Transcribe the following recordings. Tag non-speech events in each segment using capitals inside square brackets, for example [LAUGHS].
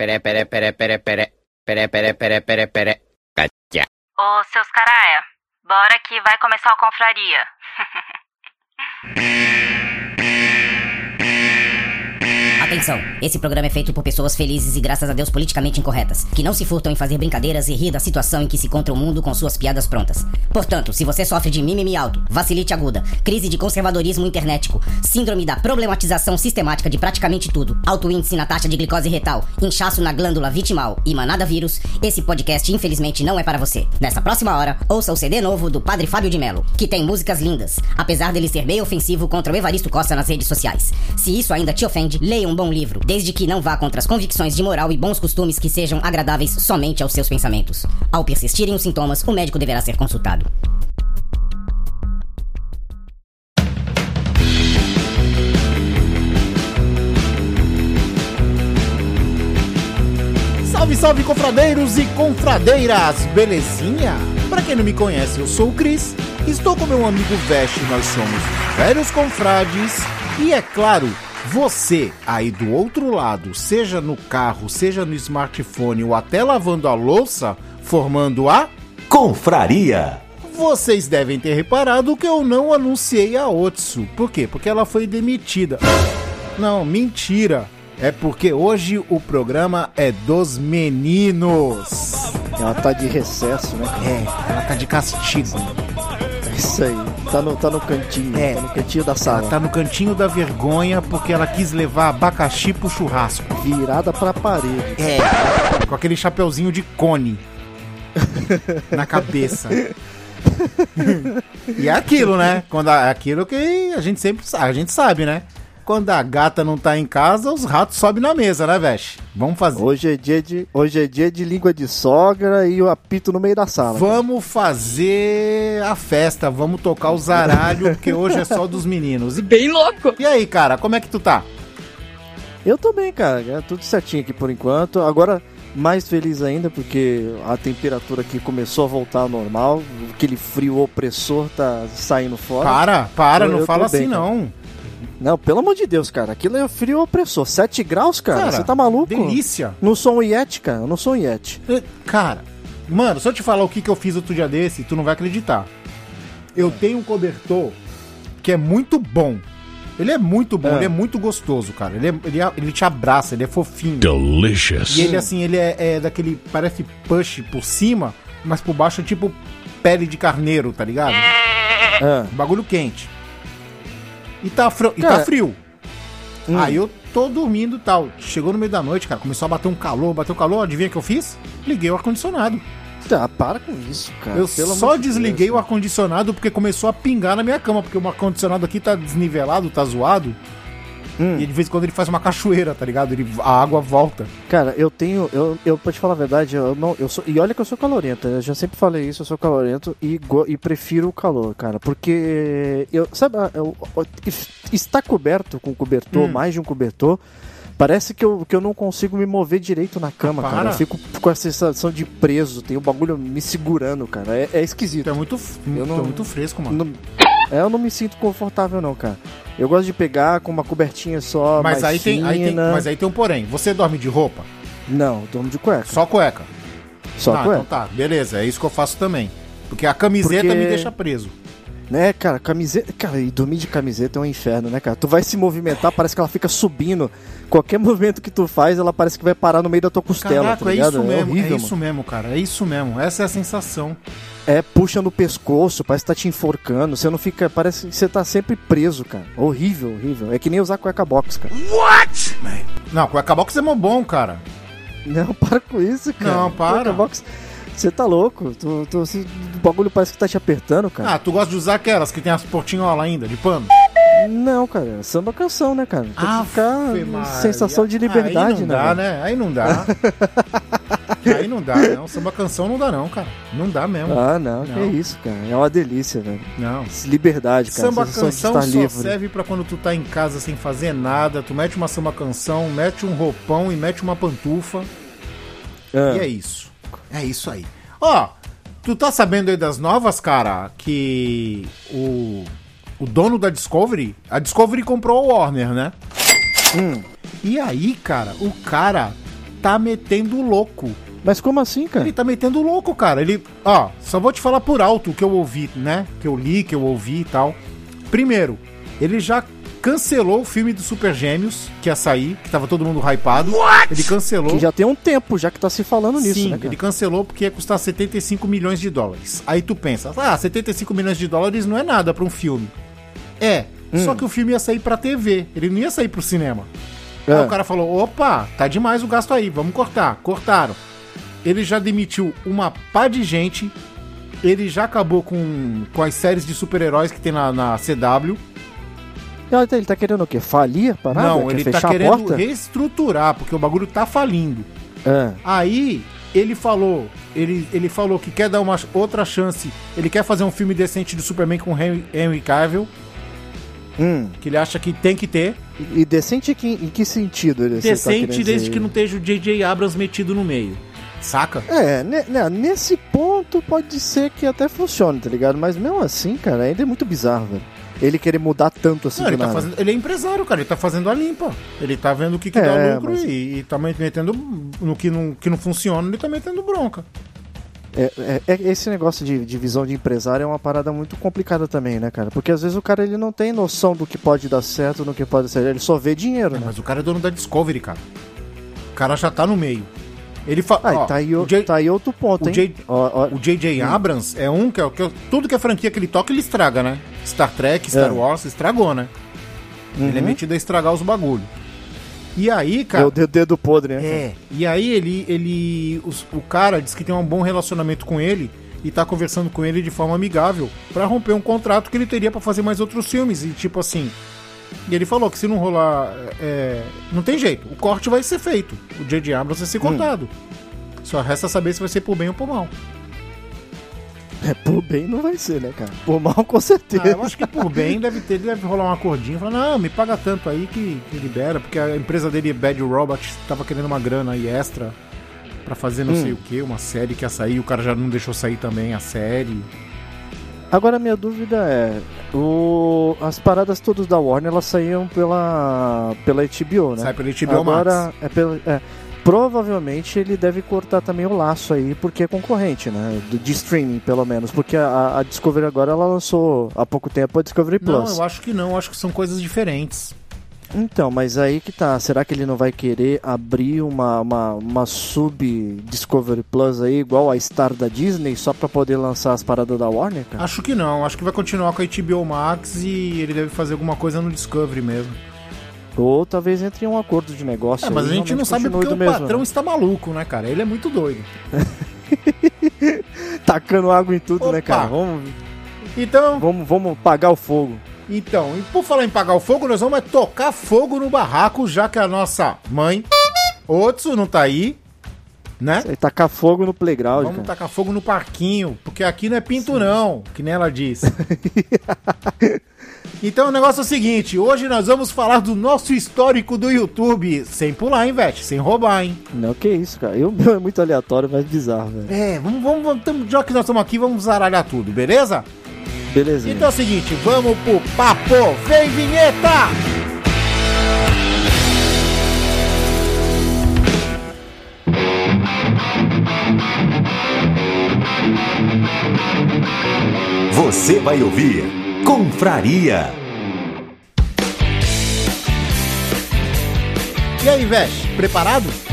pere, pere, pere, pere, pere. Pere, pere, pere, pere, pere. Catia. Ô, seus caralho, bora que vai começar a confraria. [LAUGHS] Atenção, esse programa é feito por pessoas felizes e graças a Deus politicamente incorretas, que não se furtam em fazer brincadeiras e rir da situação em que se encontra o mundo com suas piadas prontas. Portanto, se você sofre de mimimi alto, vacilite aguda, crise de conservadorismo internetico, síndrome da problematização sistemática de praticamente tudo, alto índice na taxa de glicose retal, inchaço na glândula vitimal e manada vírus, esse podcast infelizmente não é para você. Nessa próxima hora, ouça o CD novo do Padre Fábio de Mello, que tem músicas lindas, apesar dele ser meio ofensivo contra o Evaristo Costa nas redes sociais. Se isso ainda te ofende, leia um bom livro, desde que não vá contra as convicções de moral e bons costumes que sejam agradáveis somente aos seus pensamentos. Ao persistirem os sintomas, o médico deverá ser consultado. Salve, salve, confradeiros e confradeiras, belezinha? Pra quem não me conhece, eu sou o Cris, estou com meu amigo Veste, nós somos velhos confrades e é claro, você aí do outro lado, seja no carro, seja no smartphone ou até lavando a louça, formando a Confraria. Vocês devem ter reparado que eu não anunciei a Otsu. Por quê? Porque ela foi demitida. Não, mentira. É porque hoje o programa é dos meninos. Ela tá de recesso, né? É, ela tá de castigo. Isso aí. Tá no, tá no cantinho. É. Tá no cantinho da sala. Tá no cantinho da vergonha porque ela quis levar abacaxi pro churrasco. Virada pra parede. É, com aquele chapeuzinho de cone [LAUGHS] na cabeça. e é aquilo, né? Quando é aquilo que a gente sempre sabe, a gente sabe, né? Quando a gata não tá em casa, os ratos sobem na mesa, né, Vesh? Vamos fazer. Hoje é dia de, hoje é dia de língua de sogra e o apito no meio da sala. Vamos fazer a festa, vamos tocar o zaralho, porque hoje é só dos meninos. E, [LAUGHS] Bem louco. e aí, cara, como é que tu tá? Eu tô bem, cara. É tudo certinho aqui por enquanto. Agora, mais feliz ainda porque a temperatura aqui começou a voltar ao normal. Aquele frio opressor tá saindo fora. Para, para, Eu- não eu fala bem, assim cara. não. Não, pelo amor de Deus, cara. Aquilo é frio opressor. 7 graus, cara. Cara, Você tá maluco? Delícia. Não sou um Yeti, cara. Eu não sou um Yeti. Eh, Cara, mano, se eu te falar o que, que eu fiz outro dia desse, tu não vai acreditar. Eu tenho um cobertor que é muito bom. Ele é muito bom, É. ele é muito gostoso, cara. Ele, é- ele, é- ele te abraça, ele é fofinho. Delicious. E ele, assim, ele é, é daquele. Parece push por cima, mas por baixo é tipo pele de carneiro, tá ligado? É. Bagulho quente. E tá, frio, e tá frio. hum. Aí eu tô dormindo e tal. Chegou no meio da noite, cara. Começou a bater um calor, bateu calor. Adivinha o que eu fiz? Liguei o ar-condicionado. Tá, para com isso, cara. Eu Pelo só desliguei Deus, o ar-condicionado porque começou a pingar na minha cama, porque o ar-condicionado aqui tá desnivelado, tá zoado. Hum. E de vez em quando ele faz uma cachoeira, tá ligado? Ele, a água volta. Cara, eu tenho. Eu, eu pra te falar a verdade, eu não. Eu sou, e olha que eu sou calorento. Eu já sempre falei isso, eu sou calorento e, go- e prefiro o calor, cara. Porque eu. Sabe, ah, eu, eu- está coberto com cobertor, Hum. mais de um cobertor. Parece que eu, que eu não consigo me mover direito na cama, Ah, cara. para. Eu fico com a sensação de preso, tem o bagulho me segurando, cara. É, é esquisito. É muito, Eu é não- muito fresco, mano. Não- eu não me sinto confortável, não, cara. Eu gosto de pegar com uma cobertinha só. Mas mais aí, tem, aí tem, mas aí tem um porém. Você dorme de roupa? Não, durmo de cueca. Só cueca. Só ah, cueca. então tá. Beleza, é isso que eu faço também. Porque a camiseta Porque- me deixa preso. Né, cara, camiseta. Cara, e dormir de camiseta é um inferno, né, cara? Tu vai se movimentar, parece que ela fica subindo. Qualquer [LAUGHS] movimento que tu faz, ela parece que vai parar no meio da tua costela, Caraca, tá é isso mesmo, horrível, é isso mesmo, cara. É isso mesmo. Essa é a sensação. mano. É, puxa no pescoço, parece que tá te enforcando. Você não fica. Parece que você tá sempre preso, cara. Horrível, horrível. É que nem usar cueca box, cara. Não, cueca box é mó bom, cara. Não, [LAUGHS] para com isso, cara. Não, para. Cueca box. Você tá louco. Tu, tu, o bagulho parece que tá te apertando, cara. Ah, tu gosta de usar aquelas que tem as portinholas ainda, de pano? Não, cara. é Samba canção, né, cara? Tem que ficar sensação de liberdade, Aí não né? dá, velho? né? Aí não dá. [LAUGHS] Aí não dá, não. Samba canção não dá, não, cara. Não dá mesmo. Ah, não, que Não. isso, cara. É uma delícia, velho. Não. Liberdade, cara. Samba canção só livre. serve pra quando tu tá em casa sem fazer nada. Tu mete uma samba canção, mete um roupão e mete uma pantufa. Ah, E é isso. É isso aí. Ó, tu tá sabendo aí das novas, cara, que o, o dono da Discovery, a Discovery comprou a Warner, né? hum, E aí, cara, o cara tá metendo louco. Mas como assim, cara? Ele tá metendo louco, cara. Ele, ó, só vou te falar por alto o que eu ouvi, né? Que eu li, que eu ouvi e tal. Primeiro, ele já cancelou o filme do Super Gêmeos, que ia sair, que tava todo mundo hypado. Ele cancelou. Que já tem um tempo já que tá se falando nisso, Sim, né, cara? ele cancelou porque ia custar 75 milhões de dólares. Aí tu pensa, ah, 75 milhões de dólares não é nada pra um filme. É, Hum. só que o filme ia sair pra TV, ele não ia sair pro cinema. É. Aí o cara falou, opa, tá demais o gasto aí, vamos cortar. Cortaram. Ele já demitiu uma pá de gente, ele já acabou com, com as séries de super-heróis que tem na, na CW. Ele tá querendo o quê? Falir parada? não, Quer ele tá fechar querendo reestruturar, porque o bagulho tá falindo. É. Aí ele falou, ele, ele falou que quer dar uma outra chance. Ele quer fazer um filme decente do Superman com Henry, Henry Cavill, Hum. que ele acha que tem que ter. E decente que- em que sentido ele tá decente querendo desde que não esteja o J.J. Abrams metido no meio. Saca? É, ne- né, nesse ponto pode ser que até funcione, tá ligado? Mas mesmo assim, cara, ainda é muito bizarro, velho. Ele querer mudar tanto assim Não, ele, tá fazendo- ele é empresário, cara. Ele tá fazendo a limpa. Ele tá vendo o que, que É, dá lucro mas- e, e tá metendo no que não, que não funciona, ele tá metendo bronca. É, é- é- esse negócio de, de visão de empresário é uma parada muito complicada também, né, cara? Porque às vezes o cara ele não tem noção do que pode dar certo, do que pode ser. Ele só vê dinheiro, É, né? mas o cara é dono da Discovery, cara. O cara já tá no meio. Ele fala. Ah, tá aí, o- J- tá aí outro ponto, o hein? J- Ó, ó, O J.J. Abrams é um que, é, que é- tudo que é franquia que ele toca, ele estraga, né? Star Trek, Star É. Wars, estragou, né? Ele é Uhum. metido a estragar os bagulho. E aí, é cara. o dedo, podre, né? É. E aí ele. ele os- o cara diz que tem um bom relacionamento com ele e tá conversando com ele de forma amigável pra romper um contrato que ele teria pra fazer mais outros filmes. E tipo assim. E ele falou que se não rolar. é, não tem jeito. O corte vai ser feito. O J.J. Abrams vai ser cortado. Só resta saber se vai ser por bem ou por mal. É, por bem não vai ser, né, cara? Por mal, com certeza. Ah, eu acho que por bem deve ter, deve rolar um acordinho. Falar, não, me paga tanto aí que, que libera, porque a empresa dele, Bad Robot, tava querendo uma grana aí extra pra fazer não Hum. sei o que, uma série que ia sair, o cara já não deixou sair também a série. Agora minha dúvida é, o... as paradas todas da Warner elas saíam pela pela HBO, né? Sai pela HBO Agora Max. é pela é, provavelmente ele deve cortar também o laço aí porque é concorrente, né? De, streaming pelo menos, porque a, a Discovery agora ela lançou há pouco tempo a Discovery Não, Plus. eu acho que não, eu acho que são coisas diferentes. Então, mas aí que tá. Será que ele não vai querer abrir uma, uma, uma sub Discovery Plus aí, igual a Star da Disney, só pra poder lançar as paradas da Warner, cara? Acho que não, acho que vai continuar com a HBO Max e ele deve fazer alguma coisa no Discovery mesmo. Ou talvez entre em um acordo de negócio. É, mas a gente não sabe porque o mesmo, patrão né? está maluco, né, cara? Ele é muito doido. [LAUGHS] Tacando água em tudo, né, Opa. cara? Vamos, Então, vamos, vamos pagar o fogo. Então, e por falar em pagar o fogo, nós vamos é tocar fogo no barraco, já que a nossa mãe, Otsu, não tá aí, né? Aí tacar fogo no playground, Vamos cara. tacar fogo no parquinho, porque aqui não é pinto não, que nem ela disse. [LAUGHS] então o negócio é o seguinte, hoje nós vamos falar do nosso histórico do YouTube, sem pular, hein, Vete? Sem roubar, hein? Não, que isso, cara. Eu, [LAUGHS] meu é muito aleatório, mas bizarro, velho. É, vamos, vamos, vamos já que nós estamos aqui, vamos zaralhar tudo, beleza? Belezinha. Então é o seguinte, vamos pro papo, vem vinheta! Você vai ouvir Confraria. E aí, Vete, preparado?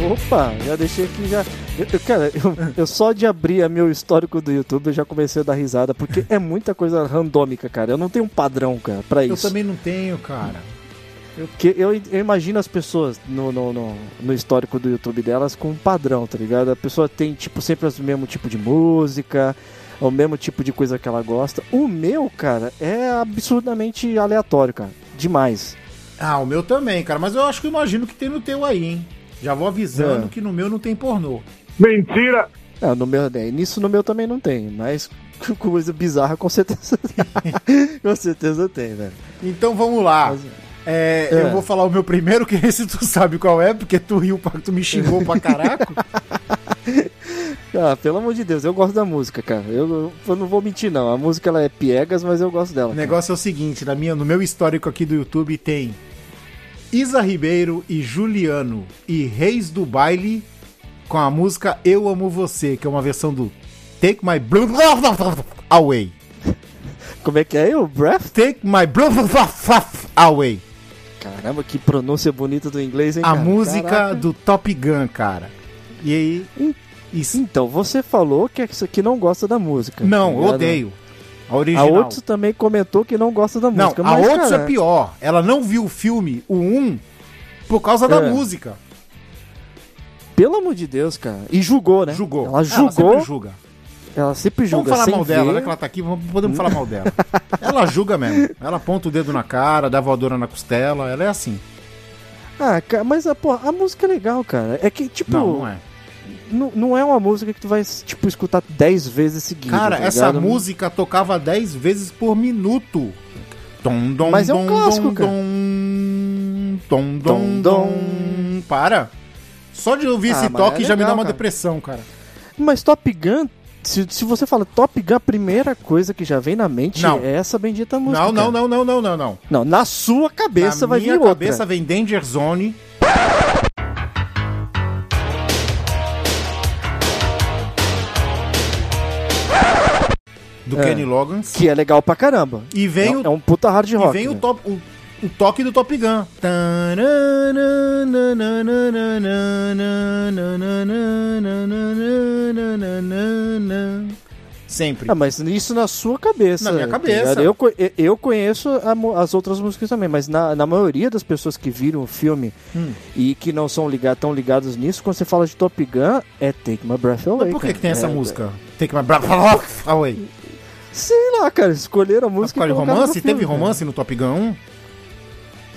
Opa, já deixei aqui já. Eu- eu- cara, eu, eu só de abrir meu histórico do YouTube eu já comecei a dar risada, porque é muita coisa randômica, cara. Eu não tenho um padrão, cara, pra Eu isso. também não tenho, cara. Porque eu, eu imagino as pessoas no, no, no, no histórico do YouTube delas com um padrão, tá ligado? A pessoa tem, tipo, sempre o mesmo tipo de música, o mesmo tipo de coisa que ela gosta. O meu, cara, é absurdamente aleatório, cara. Demais. Ah, o meu também, cara. Mas eu acho que eu imagino que tem no teu aí, hein? Já vou avisando É. que no meu não tem pornô. É, no meu, é, nisso no meu também não tem, mas [LAUGHS] coisa bizarra com certeza [LAUGHS] com certeza tem, velho. Então vamos lá. Mas- É, É. Eu vou falar o meu primeiro, que [LAUGHS] esse tu sabe qual é, porque tu riu, pra- tu me xingou pra caraco. Ah, pelo amor de Deus, eu gosto da música, cara. Eu, eu não vou mentir, não. A música ela é piegas, mas eu gosto dela. o negócio é o seguinte, na minha, no meu histórico aqui do YouTube tem Isa Ribeiro e Juliano e Reis do Baile com a música Eu Amo Você, que é uma versão do Take My Blood Away. Como é que é? O Breath? Take My Blood Away. Caramba, que pronúncia bonita do inglês, hein, A cara? música Caraca. do Top Gun, cara. E aí. Isso. Então, você falou que isso aqui não gosta da música. Não, tá odeio. A A original. Outros também comentou que não gosta da Não, música. a mas, Outros cara, é pior. Ela não viu o filme, o 1, por causa da É. música. Pelo amor de Deus, cara. E julgou, né? Julgou. Ela sempre julgou. julga. Ela sempre julga. Vamos falar mal dela, ver. né? Que ela tá aqui, podemos falar mal dela. [LAUGHS] Ela julga mesmo. Ela aponta o dedo na cara, dá voadora na costela, ela é assim. Ah, cara, mas a, porra, a música é legal, cara. É que, tipo, Não, não é. Não, não é uma música que tu vai, tipo, escutar 10 vezes seguidas. Cara, tá essa música tocava 10 vezes por minuto. Tom, dom, Mas é um dom, clássico, dom, cara. Dom, dom, dom. Para. Só de ouvir Ah, esse mas toque é já me dá legal, uma cara. depressão, cara. Mas Top Gun, se, se você fala Top Gun, a primeira coisa que já vem na mente Não. é essa bendita música. Não, não, não, não, não, não, não. Não, na sua cabeça Na vai minha vir cabeça outra. vem Danger Zone. Do É. Kenny Loggins. Que é legal pra caramba. E vem é, o é um puta hard E rock. vem o, né? top, o, o toque do Top Gun. Sempre. Ah, mas isso na sua cabeça. Na minha tá cabeça. ligado? Eu, eu- conheço as outras músicas também, mas na, na maioria das pessoas que viram o filme Hum. e que não são ligados, tão ligados nisso, quando você fala de Top Gun, é Take My Breath Away. Mas por que, que tem essa É, música? Take my breath away. Sei lá, cara, escolheram a música é e colocaram romance? no filme, Teve cara. romance no Top Gun 1?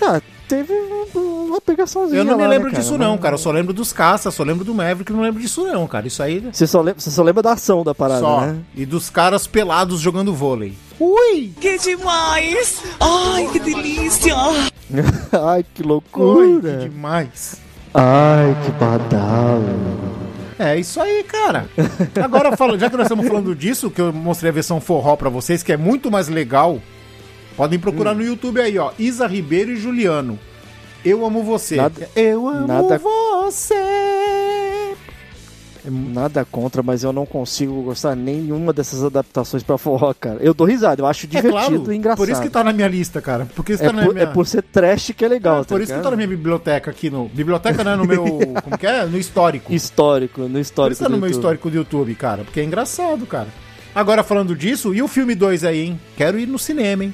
Ah, teve um- uma pegaçãozinha Eu não me lá, lembro né, disso não, cara. Eu só lembro dos caças, só lembro do Maverick, não lembro disso não, cara. Isso aí Você só, lembra, você só lembra da ação da parada, só. né? E dos caras pelados jogando vôlei. Ui! Que demais! Ai, que delícia! [LAUGHS] Ai, que Ui, loucura! que demais. Ai, que badalo! É isso aí, cara. Agora, fala- já que nós estamos falando disso, que eu mostrei a versão forró pra vocês, que é muito mais legal, podem procurar Hum. no YouTube aí, ó. Isa Ribeiro e Juliano. Eu amo você. Nada- eu amo nada- você. Nada contra, mas eu não consigo gostar nenhuma dessas adaptações pra forró, cara. Eu dou risada, eu acho É divertido claro, e engraçado. por isso que tá na minha lista, cara. Porque isso é, tá na por, minha... é por ser trash que é legal, É, tá por isso que tá na minha biblioteca aqui no... Biblioteca não é no meu... [LAUGHS] como que é? No histórico. Histórico, no Por histórico isso tá no do meu YouTube. histórico do YouTube, cara. Porque é engraçado, cara. Agora, falando disso, e o filme 2 aí, hein? Quero ir no cinema, hein?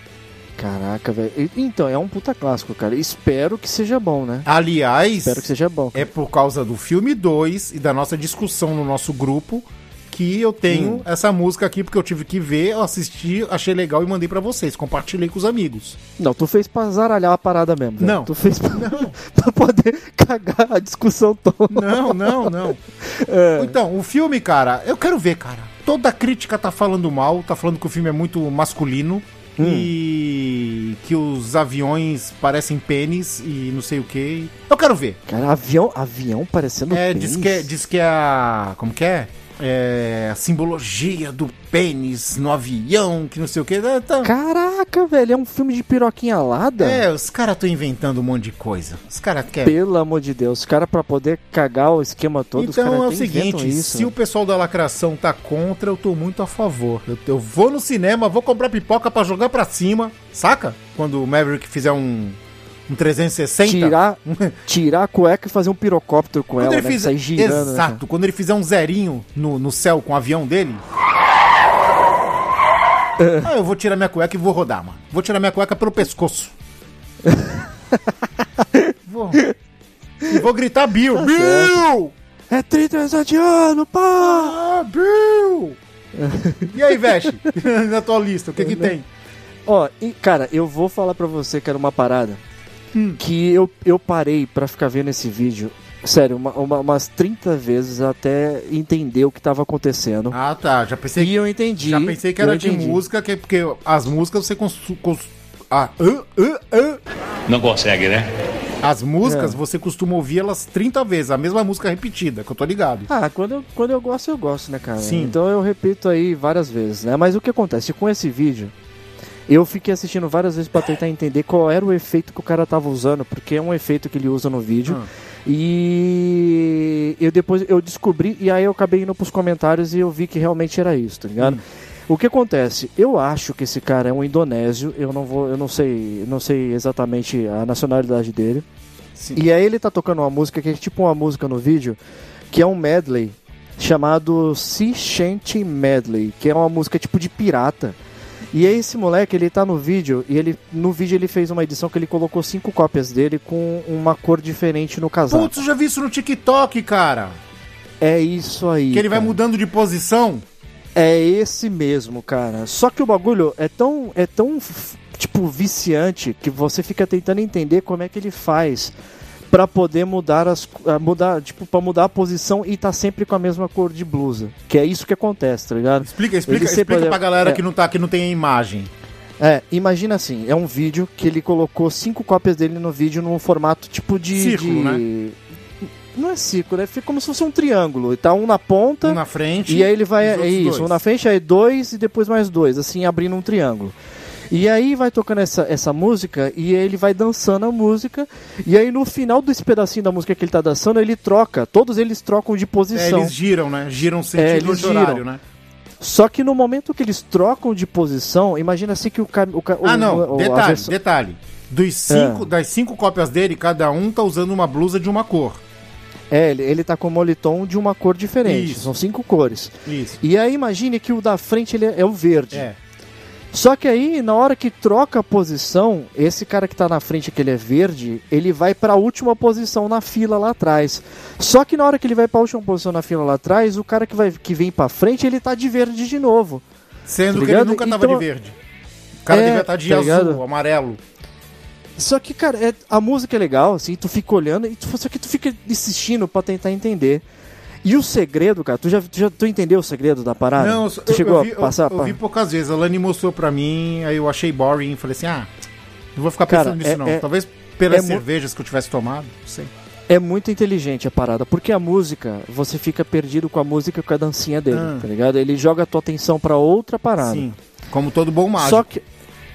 Caraca, velho. Então, é um puta clássico, cara. Espero que seja bom, né? Aliás, Espero que seja bom. é por causa do filme 2 e da nossa discussão no nosso grupo que eu tenho Hum. essa música aqui, porque eu tive que ver, eu assisti, achei legal e mandei pra vocês. Compartilhei com os amigos. Não, tu fez pra zaralhar a parada mesmo. velho. Não. Tu fez pra, [LAUGHS] pra poder cagar a discussão toda. Não, não, não. [LAUGHS] É. Então, o filme, cara, eu quero ver, cara. Toda crítica tá falando mal, tá falando que o filme é muito masculino. Hum. E que os aviões parecem pênis e não sei o que. Eu quero ver. Cara, avião, avião parecendo É, pênis. diz que, é- diz que é a. Como que é? É a simbologia do pênis no avião, que não sei o que. É, tá- Caraca, velho, é um filme de piroquinha alada? é os caras estão inventando um monte de coisa. Os caras querem. Pelo amor de Deus, os caras pra poder cagar o esquema todo, Então é o seguinte, isso. se o pessoal da lacração tá contra, eu tô muito a favor. Eu, eu vou no cinema, vou comprar pipoca pra jogar pra cima, saca? Quando o Maverick fizer um, um 360. Tirar, tirar a cueca e fazer um pirocóptero com Quando ela, ele né? fizer, girando, né, Exato, quando ele fizer um zerinho no, no céu com o avião dele. ah, eu vou tirar minha cueca e vou rodar, mano. Vou tirar minha cueca pelo pescoço. [LAUGHS] vou. E vou gritar Bill. Tá Bill! É 37 anos, pá! Ah, Bill! e aí, Veste? [LAUGHS] Na tua lista, o que que tem? Ó, e, cara, eu vou falar pra você que era uma parada Hum. que eu, eu parei pra ficar vendo esse vídeo, sério, uma- uma- umas 30 vezes até entender o que tava acontecendo. Ah, tá. Já pensei, e eu entendi. já pensei que era de música, que, porque as músicas você cons, cons- ah, ah, ah, ah. Não consegue, né? As músicas É. você costuma ouvir elas 30 vezes, a mesma música repetida, que eu tô ligado. Ah, quando eu, quando eu gosto, eu gosto, né, cara? Sim. Então eu repito aí várias vezes, né? Mas o que acontece com esse vídeo Eu fiquei assistindo várias vezes pra tentar entender qual era o efeito que o cara tava usando, porque é um efeito que ele usa no vídeo. Ah. E eu depois eu descobri e aí eu acabei indo pros comentários e eu vi que realmente era isso, tá ligado? O que acontece? Eu acho que esse cara é um indonésio, eu não vou, eu não sei, não sei exatamente a nacionalidade dele. Sim. E aí ele tá tocando uma música que é tipo uma música no vídeo, que é um medley chamado Sea Shanty Medley, que é uma música tipo de pirata. E aí esse moleque, ele tá no vídeo, e ele no vídeo ele fez uma edição que ele colocou cinco cópias dele com uma cor diferente no casaco. Putz, eu já vi isso no TikTok, cara. É isso aí. Que ele vai cara. mudando de posição. É esse mesmo, cara. Só que o bagulho é tão, é tão tipo viciante que você fica tentando entender como é que ele faz pra poder mudar as ah, mudar, tipo, para mudar a posição e tá sempre com a mesma cor de blusa. Que é isso que acontece, tá ligado? Explica, explica, sempre- explica pra galera é. que não tá, que não tem a imagem. É, imagina assim, é um vídeo que ele colocou cinco cópias dele no vídeo num formato tipo de Círculo, né? de- Não é círculo, é fica como se fosse um triângulo. E tá um na ponta, Um na frente. E aí ele vai. É isso, dois. um na frente, aí dois e depois mais dois, assim, abrindo um triângulo. E aí vai tocando essa, essa música e ele vai dançando a música. E aí no final desse pedacinho da música que ele tá dançando, ele troca. Todos eles trocam de É, posição. eles giram, né? Giram sentido É, eles horário, giram. né? Só que no momento que eles trocam de posição, imagina assim que o, Ah, não. o- detalhe, versão- detalhe. Dos cinco, Das cinco cópias dele, cada um tá usando uma blusa de uma cor. É, ele, ele tá com o moletom de uma cor diferente. Isso. São cinco cores. Isso. E aí imagine que o da frente ele é, é o verde. É. Só que aí, na hora que troca a posição, esse cara que tá na frente, que ele é verde, ele vai pra última posição na fila lá atrás. Só que na hora que ele vai pra última posição na fila lá atrás, o cara que, vai, que vem pra frente, ele tá de verde de novo. Sendo Tá que ele nunca tava Então- de verde. O cara É, devia estar de tá azul, ligado? amarelo. Só que, cara, é- a música é legal, assim, tu fica olhando, e tu, só que tu fica insistindo pra tentar entender. E o segredo, cara, tu já, tu já tu entendeu o segredo da parada? Não, eu, tu chegou eu vi, a passar eu, eu vi poucas vezes. A Lani mostrou pra mim, aí eu achei boring. Falei assim, ah, não vou ficar Cara, pensando nisso é- não. é- Talvez pelas é cervejas que eu tivesse tomado, não sei. É muito inteligente a parada, porque a música, você fica perdido com a música e com a dancinha dele, Ah. tá ligado? Ele joga a tua atenção pra outra parada. Sim, como todo bom mágico. Só que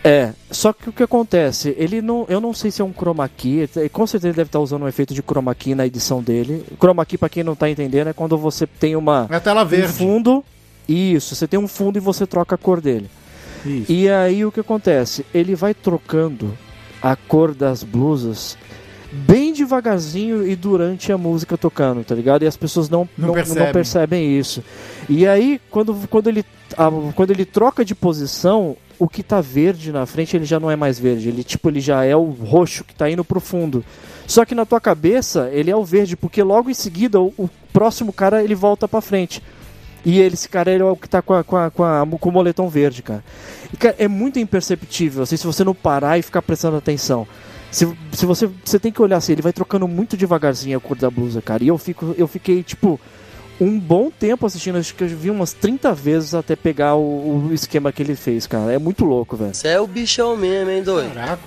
é, só que o que acontece, ele não, eu não sei se é um chroma key, ele- com certeza ele deve estar usando um efeito de chroma key na edição dele. Chroma key, pra quem não tá entendendo, é quando você tem uma É tela um verde. fundo, isso, você tem um fundo e você troca a cor dele. Isso. E aí o que acontece? Ele vai trocando a cor das blusas bem devagarzinho e durante a música tocando, tá ligado? E as pessoas não, Não não, percebem. não percebem isso. E aí, quando, quando, ele, a- quando ele troca de posição, o que tá verde na frente, ele já não é mais verde. Ele, tipo, ele já é o roxo que tá indo pro fundo. Só que na tua cabeça, ele é o verde, porque logo em seguida, o, o próximo cara, ele volta pra frente. E ele, esse cara ele é o que tá com, a, com, a, com, a- com o moletom verde, cara. E, cara, é muito imperceptível, assim, se você não parar e ficar prestando atenção. Se, se você, você tem que olhar assim, ele vai trocando muito devagarzinho a cor da blusa, cara. E eu, fico, eu fiquei, tipo, um bom tempo assistindo, acho que eu vi umas 30 vezes até pegar o, o esquema que ele fez, cara. É muito louco, velho. Você é o bichão mesmo, hein, doido? Caraca.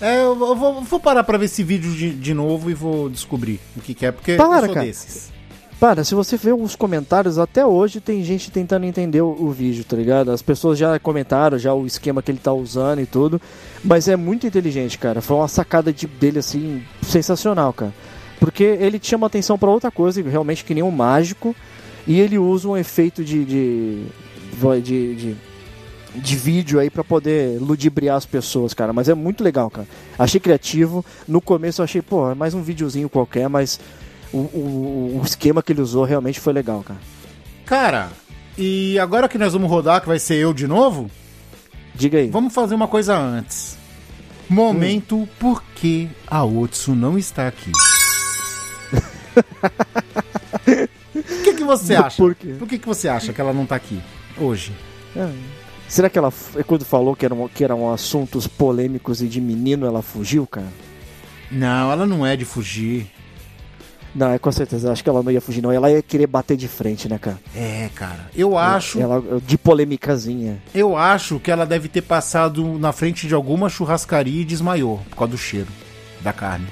É, eu vou, vou parar pra ver esse vídeo de, de novo e vou descobrir o que, que é, porque Para, eu sou cara. desses. Para, se você ver os comentários, até hoje tem gente tentando entender o, o vídeo, tá ligado? As pessoas já comentaram já o esquema que ele tá usando e tudo. Mas é muito inteligente, cara. Foi uma sacada de- dele, assim, sensacional, cara. Porque ele chama atenção pra outra coisa, realmente que nem um mágico. E ele usa um efeito de. de. de, de, de vídeo aí pra poder ludibriar as pessoas, cara. Mas é muito legal, cara. Achei criativo. No começo eu achei, pô, é mais um videozinho qualquer, mas o, o, o esquema que ele usou realmente foi legal, cara. Cara, e agora que nós vamos rodar, que vai ser eu de novo, Diga aí. vamos fazer uma coisa antes. Momento por que a Otsu não está aqui. O que, que você acha? Por quê? Por que, que você acha que ela não tá aqui hoje? É. Será que ela, f- quando falou que eram, que eram assuntos polêmicos e de menino, ela fugiu, cara? Não, ela não é de fugir. Não, é com certeza. Acho que ela não ia fugir, não. Ela ia querer bater de frente, né, cara? É, cara. Eu acho, Ela, de polêmicazinha. eu acho que ela deve ter passado na frente de alguma churrascaria e desmaiou por causa do cheiro da carne.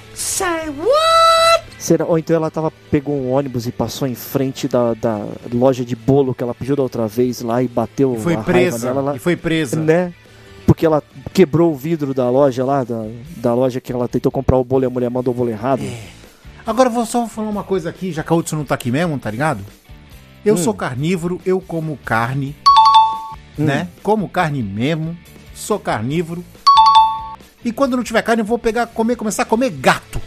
Será, ou então ela tava, pegou um ônibus e passou em frente da, da loja de bolo que ela pediu da outra vez lá e bateu E foi presa. dela lá. E foi presa. Né? porque ela quebrou o vidro da loja lá, da, da loja que ela tentou comprar o bolo e a mulher mandou o bolo errado. Agora eu vou só falar uma coisa aqui, já que a Hudson não tá aqui mesmo, tá ligado? Eu Hum. sou carnívoro, eu como carne, né? Como carne mesmo, sou carnívoro. E quando não tiver carne, eu vou pegar, comer, começar a comer gato.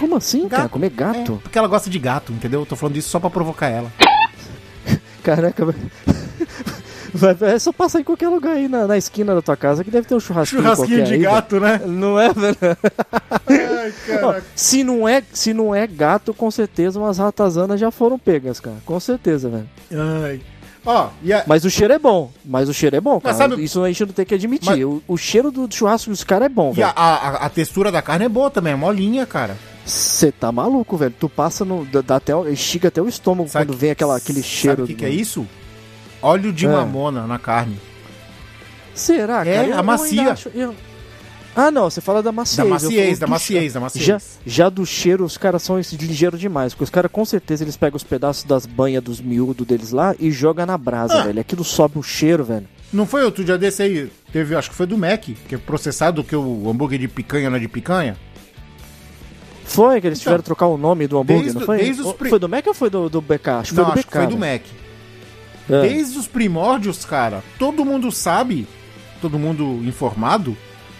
Como assim, cara? Gato. Comer gato? É, porque ela gosta de gato, entendeu? Eu tô falando isso só pra provocar ela. [LAUGHS] Caraca, [LAUGHS] vai, é só passar em qualquer lugar aí na, na esquina da tua casa que deve ter um churrasquinho, Churrasquinho de aí, gato, né? velho. [LAUGHS] Não é, velho? Ai, caraca. se, não é, se não é gato, com certeza umas ratazanas já foram pegas, cara. Com certeza, velho. Ai. Ó, a... Mas o cheiro é bom. Mas o cheiro é bom, cara. Mas sabe- Isso a gente não tem que admitir. Mas- O, o cheiro do churrasco dos caras é bom, E a, velho. a, a textura da carne é boa também, é molinha, cara. Você tá maluco, velho. Tu passa no. Dá, até, o- estiga até o estômago Sabe quando vem aquela, aquele cheiro. Sabe o que, do- que é isso? Óleo de É. mamona na carne. Será, É, cara? Eu- a macia. acho- eu- Ah, não, você fala da maciez. Da maciez, da maciez, da maciez. Já, já do cheiro, os caras são esse ligeiro demais. Porque os caras, com certeza, eles pegam os pedaços das banhas dos miúdos deles lá e jogam na brasa, Ah. velho. Aquilo sobe um cheiro, velho. Não foi outro dia desse aí? Teve, acho que foi do Mac, que é processado que o hambúrguer de picanha não é de picanha. Foi que eles Então, tiveram que trocar o nome do hambúrguer, desde não foi? desde os Foi do Mac ou foi do, do BK? Acho que não, foi do acho BK. foi do velho. Mac. É. Desde os primórdios, cara, todo mundo sabe, todo mundo informado,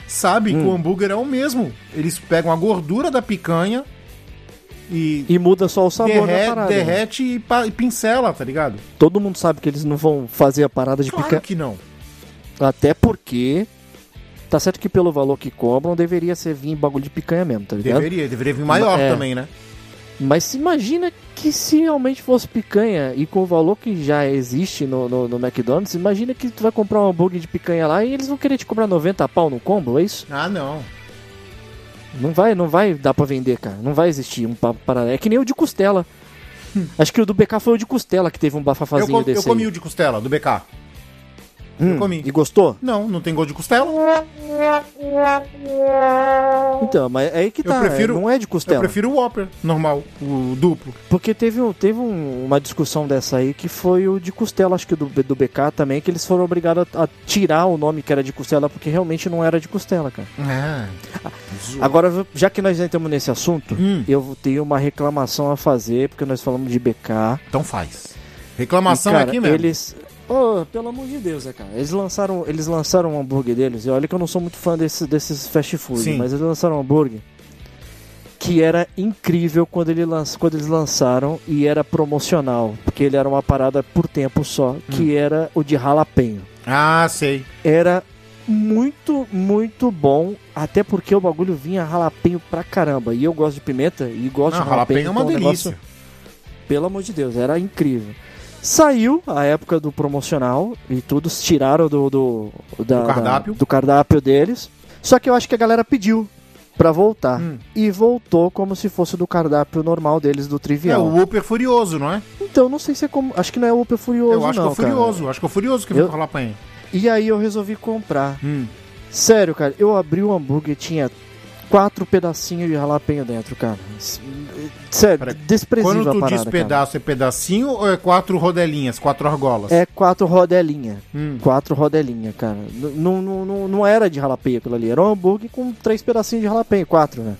sabe Hum. que o hambúrguer é o mesmo. Eles pegam a gordura da picanha e, E muda só o sabor derre- da parada. né? derrete e, pa- e pincela, tá ligado? Todo mundo sabe que eles não vão fazer a parada de Claro picanha. que não. Até porque. Tá certo que pelo valor que cobram, deveria ser vir bagulho de picanha mesmo, tá ligado? Deveria, deveria vir maior É. também, né? Mas se imagina que se realmente fosse picanha e com o valor que já existe no, no, no McDonald's, imagina que tu vai comprar um hambúrguer de picanha lá e eles vão querer te cobrar 90 pau no combo, é isso? Ah, não. Não vai, não vai dar pra vender, cara. Não vai existir um paralelo. É que nem o de costela. Acho que o do BK foi o de costela que teve um Eu, bafafazinho com- eu desse comi aí. o de costela, do BK. Hum, comi. E gostou? Não, não tem gosto de costela. Então, mas é aí que Eu tá. prefiro- não é de Eu costela. prefiro o Whopper, normal, o duplo. Porque teve, teve um- uma discussão dessa aí que foi o de costela, acho que do, do BK também, que eles foram obrigados a, a tirar o nome que era de costela, porque realmente não era de costela, cara. Ah, Agora, já que nós já estamos nesse assunto, Hum. eu ter uma reclamação a fazer, porque nós falamos de BK. então faz. Reclamação E, cara, aqui mesmo. Eles. Oh, pelo amor de Deus, né, cara? Eles lançaram, eles lançaram um hambúrguer deles. E olha que eu não sou muito fã desse, desses fast food, Sim. mas eles lançaram um hambúrguer que era incrível quando, ele lanç, quando eles lançaram e era promocional, porque ele era uma parada por tempo só, Hum. que era o de jalapeno. Ah, sei. Era muito, muito bom, até porque o bagulho vinha jalapeno pra caramba. E eu gosto de pimenta e gosto Não, de jalapeno é uma então delícia. pelo amor de Deus, era incrível. Saiu a época do promocional e todos tiraram do, do, da- Do cardápio. da- do cardápio deles. Só que eu acho que a galera pediu pra voltar. Hum. E voltou como se fosse do cardápio normal deles, do É trivial. o Whopper Furioso, não é? Então, não sei se é como. Acho que não é o Uber Furioso, eu acho não, que é o cara. Furioso. Acho que é o Furioso que Eu- com jalapeno. E aí eu resolvi comprar. Hum. Sério, cara, eu abri o hambúrguer e tinha quatro pedacinhos de jalapeno dentro, cara. Sério, desprezível Quando tu a parada, diz cara. pedaço, é pedacinho ou é quatro rodelinhas, quatro argolas? É quatro rodelinhas. Hum. Quatro rodelinhas, cara. Não, não, não, não era de jalapeño aquilo ali. Era um hambúrguer com três pedacinhos de jalapeño, quatro, né?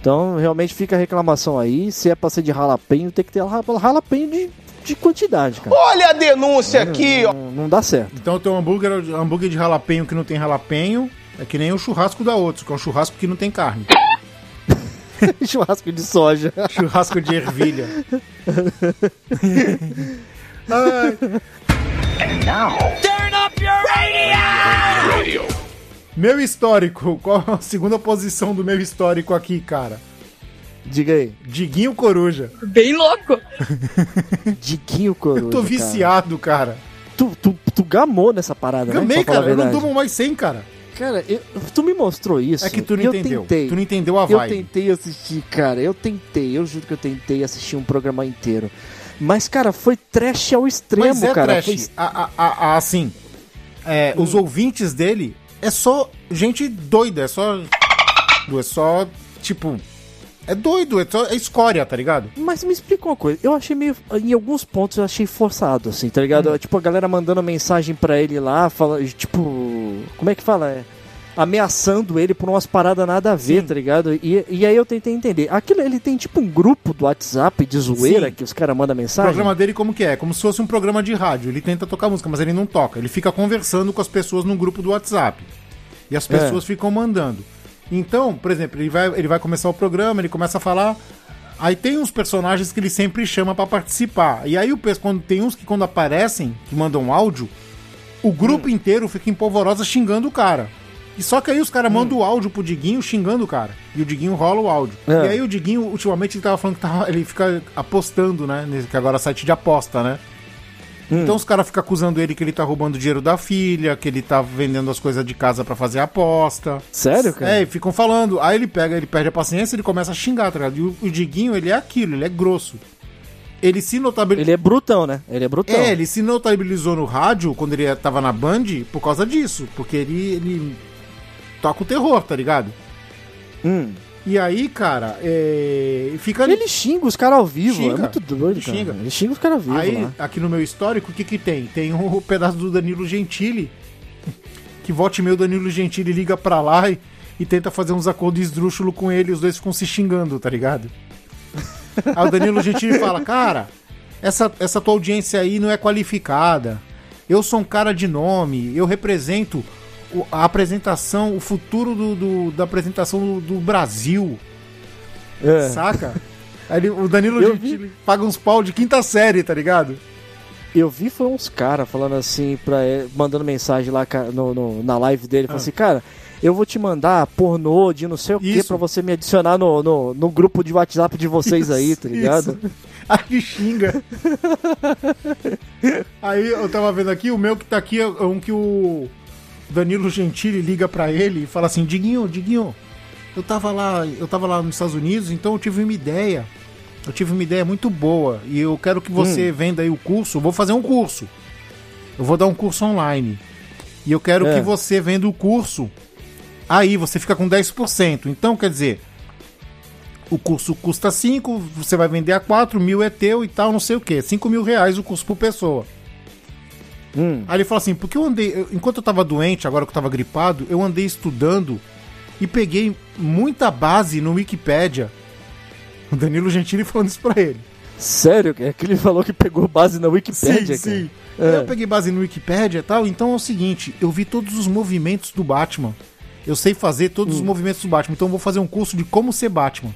Então, realmente fica a reclamação aí. Se é pra ser de jalapeño, tem que ter jala- jalapeño de, de quantidade, cara. Olha a denúncia aqui, ó. Não, não dá certo. Então o teu hambúrguer, hambúrguer de jalapenho que não tem jalapenho é que nem o churrasco da outros, que é um churrasco que não tem carne. [LAUGHS] Churrasco de soja. churrasco de ervilha. [LAUGHS] Ai, Turn up your radio! meu histórico, qual a segunda posição do meu histórico aqui, cara? Diga aí. Diguinho Coruja. Bem louco. [LAUGHS] Diguinho Coruja. Eu tô cara. viciado, cara. Tu, tu, tu gamou nessa parada, Gamei, né? Pra falar cara. Eu não durmo mais sem, cara. Cara, eu- tu me mostrou isso. É que tu não eu entendeu. Tentei. Tu não entendeu a Eu vibe. tentei assistir, cara. Eu tentei. Eu juro que eu tentei assistir um programa inteiro. Mas, cara, foi trash ao extremo, Mas é cara. trash. Foi- A- a- a- assim, é, os ouvintes dele é só gente doida, é só. É só, tipo. É doido, é só é escória, tá ligado? Mas me explica uma coisa. Eu achei meio. Em alguns pontos eu achei forçado, assim, tá ligado? Hum. Tipo, a galera mandando mensagem pra ele lá, fala, tipo. Como é que fala? É, ameaçando ele por umas paradas nada a ver, Sim. tá ligado? E, e aí eu tentei entender. Aquilo, ele tem tipo um grupo do WhatsApp de zoeira Sim. que os caras mandam O mensagem? programa dele como que é? Como se fosse um programa de rádio. Ele tenta tocar música, mas ele não toca. Ele fica conversando com as pessoas num grupo do WhatsApp. E as pessoas ficam mandando. Então, por exemplo, ele vai, ele vai começar o programa, ele começa a falar. Aí tem uns personagens que ele sempre chama pra participar. E aí o quando tem uns que quando aparecem, que mandam áudio, o grupo inteiro fica em polvorosa xingando o cara. E só que aí os caras mandam o áudio pro Diguinho xingando o cara. E o Diguinho rola o áudio. É. E aí o Diguinho, ultimamente, ele tava falando que tava- ele fica apostando, né? Que agora é site de aposta, né? Então os caras ficam acusando ele que ele tá roubando dinheiro da filha, que ele tá vendendo as coisas de casa pra fazer aposta. Sério, cara? É, e ficam falando. Aí ele pega, ele perde a paciência, ele começa a xingar, tá ligado? E o, o Diguinho, ele é aquilo, ele é grosso. Ele se notabilizou. Ele é brutão, né? Ele é brutão. É, ele se notabilizou no rádio quando ele tava na Band por causa disso. Porque ele, ele toca o terror, tá ligado? Hum. E aí, cara, é... fica. Ele xinga os caras ao vivo, Xinga. é muito doido, Ele cara. xinga. Ele xinga os caras ao vivo Aí, lá. aqui no meu histórico, o que que tem? Tem um [LAUGHS] pedaço do Danilo Gentili, que volta e meio o Danilo Gentili liga pra lá e, e tenta fazer uns acordos esdrúxulos com ele os dois ficam se xingando, tá ligado? Aí o Danilo Gentili fala, cara, essa, essa tua audiência aí não é qualificada. Eu sou um cara de nome, eu represento a apresentação, o futuro do, do- da apresentação do, do Brasil, É. saca? Aí o Danilo Eu vi. Gentili paga uns pau de quinta série, tá ligado? Eu vi foi uns caras falando assim, pra, ele- mandando mensagem lá no, no- na live dele, falando Ah. assim, cara, eu vou te mandar pornô de não sei o que Isso. pra você me adicionar no, no, no grupo de WhatsApp de vocês aí, tá Isso, ligado? isso. [LAUGHS] Aí xinga. Aí eu tava vendo aqui, o meu que tá aqui é um que o Danilo Gentili liga pra ele e fala assim: Diguinho, Diguinho, eu tava lá, eu tava lá nos Estados Unidos, então eu tive uma ideia. Eu tive uma ideia muito boa e eu quero que você venda aí o curso. Eu vou fazer um curso. Eu vou dar um curso online. E eu quero É. que você venda o curso. Aí você fica com 10%. Então, quer dizer, o curso custa 5, você vai vender a 4, mil é teu e tal, não sei o que. 5 mil reais o curso por pessoa. Hum. Aí ele falou assim, porque eu andei, eu- enquanto eu tava doente, agora que eu tava gripado, eu andei estudando e peguei muita base no Wikipédia. O Danilo Gentili falando isso pra ele. Sério, é que ele falou que pegou base na Wikipédia, sim, sim. É. Eu peguei base no Wikipédia e tal, então é o seguinte, eu vi todos os movimentos do Batman. Eu sei fazer todos Hum. os movimentos do Batman, então eu vou fazer um curso de como ser Batman.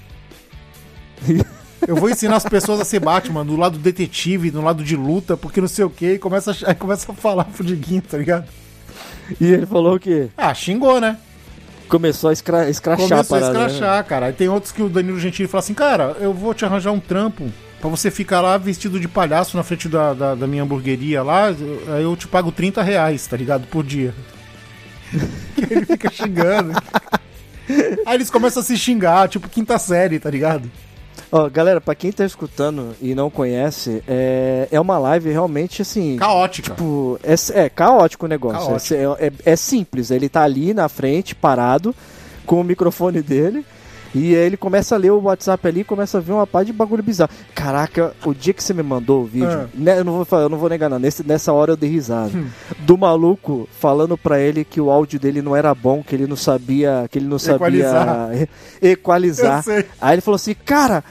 Eu vou ensinar as pessoas a ser Batman, do lado detetive, do lado de luta, porque não sei o que, e começa a, aí começa a falar pro Diguinho, tá ligado? E ele falou que Ah, xingou, né? começou a escra escrachar Começou a a parada. né? escrachar, cara. Aí tem outros que o Danilo Gentili fala assim, cara, eu vou te arranjar um trampo pra você ficar lá vestido de palhaço na frente da, da, da minha hamburgueria lá, aí eu te pago 30 reais, tá ligado? Por dia. [LAUGHS] ele fica xingando. aí eles começam a se xingar, tipo quinta série, tá ligado? Ó, galera, pra quem tá escutando e não conhece, é, é uma live realmente assim. Caótica. Tipo, é, é caótico o negócio. Caótico. É, é- é simples. Ele tá ali na frente, parado, com o microfone dele. E aí ele começa a ler o WhatsApp ali e começa a ver uma pá de bagulho bizarro. Caraca, o dia que você me mandou o vídeo, Ah. né, eu, não vou, falar- eu não vou negar, não. Nesse, nessa hora eu dei risada. Hum. Do maluco falando pra ele que o áudio dele não era bom, que ele não sabia. Que ele não Equalizar. sabia equalizar. [LAUGHS] Sei. Aí ele falou assim, cara,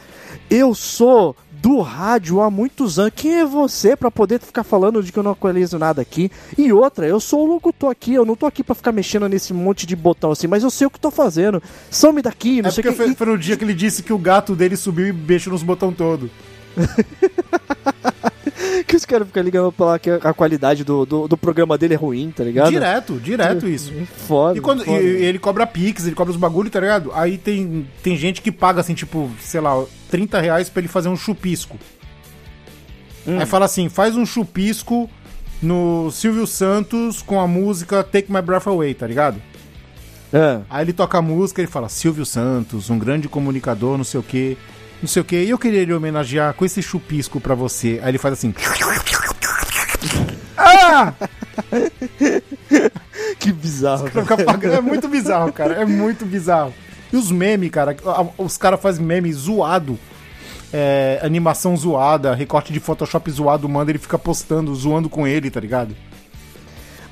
eu sou do rádio há muitos anos. Quem é você pra poder ficar falando de que eu não atualizo nada aqui? E outra, eu sou o locutor aqui, eu não tô aqui pra ficar mexendo nesse monte de botão assim, mas eu sei o que tô fazendo. Some daqui, não É sei o que. foi, foi no dia que ele disse que o gato dele subiu e mexeu nos botões todo. [LAUGHS] [LAUGHS] Que os caras ficam ligando pra lá que a qualidade do, do, do programa dele é ruim, tá ligado? Direto, direto isso. Foda. E, quando, foda. e ele cobra Pix, ele cobra os bagulho, tá ligado? Aí tem, tem gente que paga, assim, tipo, sei lá, 30 reais pra ele fazer um chupisco. Hum. Aí fala assim, faz um chupisco no Silvio Santos com a música Take My Breath Away, tá ligado? É. Aí ele toca a música, ele fala, Silvio Santos, um grande comunicador, não sei o quê, não sei o quê. E eu queria lhe homenagear com esse chupisco pra você. Aí ele faz assim... [LAUGHS] ah! [LAUGHS] Que bizarro. É muito bizarro, cara. É muito bizarro. E os memes, cara. Os caras fazem meme zoado. É, animação zoada, recorte de Photoshop zoado, manda, ele fica postando, zoando com ele, tá ligado?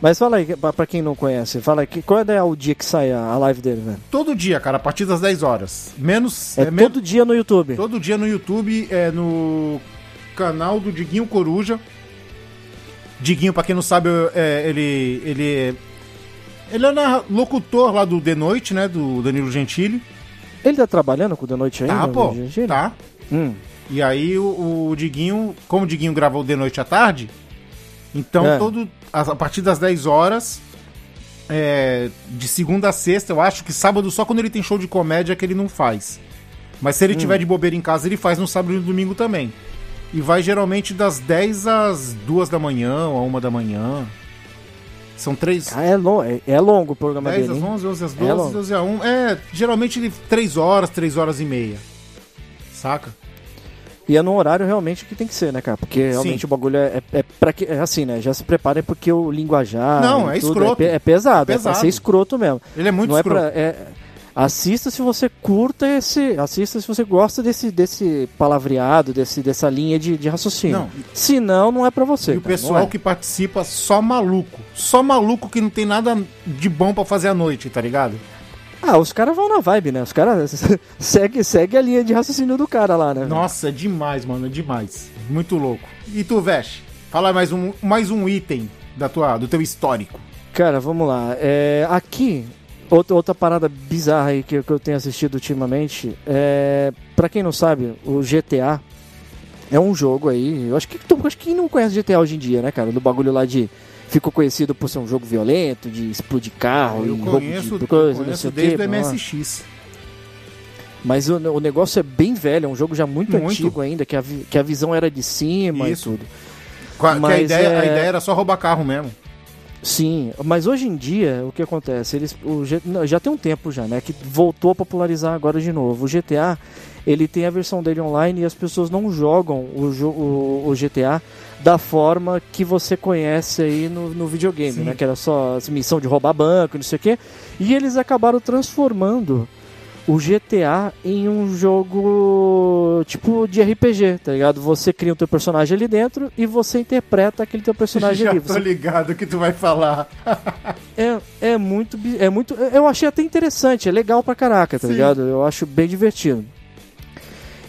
Mas fala aí, pra quem não conhece, fala aí, que- qual é o dia que sai a live dele, velho? Todo dia, cara, a partir das 10 horas. Menos. É, men- todo dia no YouTube. todo dia no YouTube, é no canal do Diguinho Coruja. Diguinho, pra quem não sabe, é, ele. Ele é. Ele é locutor lá do The Noite, né? Do Danilo Gentili. Ele tá trabalhando com o The Noite ainda? Tá, pô. Tá. Hum. E aí o, o Diguinho, como o Diguinho gravou de noite à tarde, então É. todo a, partir das 10 horas, é, de segunda a sexta, eu acho que sábado só quando ele tem show de comédia que ele não faz. Mas Hum. se ele tiver de bobeira em casa, ele faz no sábado e no domingo também. E vai geralmente das 10 às 2 da manhã ou a 1 da manhã. São três. Ah, é, long, é, é longo o programa 10 dele, às hein? 11, 11 às É 12, longo. 12 às 1. É, geralmente ele 3 horas, 3 horas e meia. Saca? E é num horário realmente que tem que ser, né, cara? Porque realmente Sim. o bagulho é, é, é pra que, é assim, né? Já se preparem porque o linguajar. Não, é tudo escroto. É, é pesado, é, É pra pesado. ser escroto mesmo. Ele é muito Não escroto. é pra. é- assista se você curta esse. Assista se você gosta desse, desse palavreado, desse, dessa linha de, de raciocínio. Não. Se não, não é pra você. E o cara, pessoal não é. que participa só maluco. Só maluco que não tem nada de bom pra fazer à noite, tá ligado? Ah, os caras vão na vibe, né? Os caras [LAUGHS] segue, segue a linha de raciocínio do cara lá, né? Nossa, é demais, mano, é demais. Muito louco. E tu, Vesh? Fala mais um, mais um item da tua, do teu histórico. Cara, vamos lá. É, aqui, outra, outra parada bizarra aí que, que eu tenho assistido ultimamente. É, pra quem não sabe, o GTA é um jogo aí. Eu acho que, eu acho que quem não conhece GTA hoje em dia, né, cara? Do bagulho lá de. Ficou conhecido por ser um jogo violento, de explodir carro eu e conheço, de coisa, eu conheço desde o. MSX. Mas o, o negócio é bem velho, é um jogo já muito, Muito. antigo ainda, que a, que a visão era de cima Isso. e tudo. Que a, Mas ideia, é- a ideia era só roubar carro mesmo. Sim, mas hoje em dia o que acontece? Eles, o já tem um tempo já, né? Que voltou a popularizar agora de novo. O GTA ele tem a versão dele online e as pessoas não jogam o, jo- o, o GTA da forma que você conhece aí no, no videogame, Sim. né? Que era só as missão de roubar banco, não sei o quê. E eles acabaram transformando o GTA em um jogo tipo de RPG, tá ligado? Você cria o teu personagem ali dentro e você interpreta aquele teu personagem [LAUGHS] Já ali. tô Você ligado que tu vai falar. [LAUGHS] é, é muito. É muito. Eu achei até interessante, é legal pra caraca, tá Sim. ligado? Eu acho bem divertido.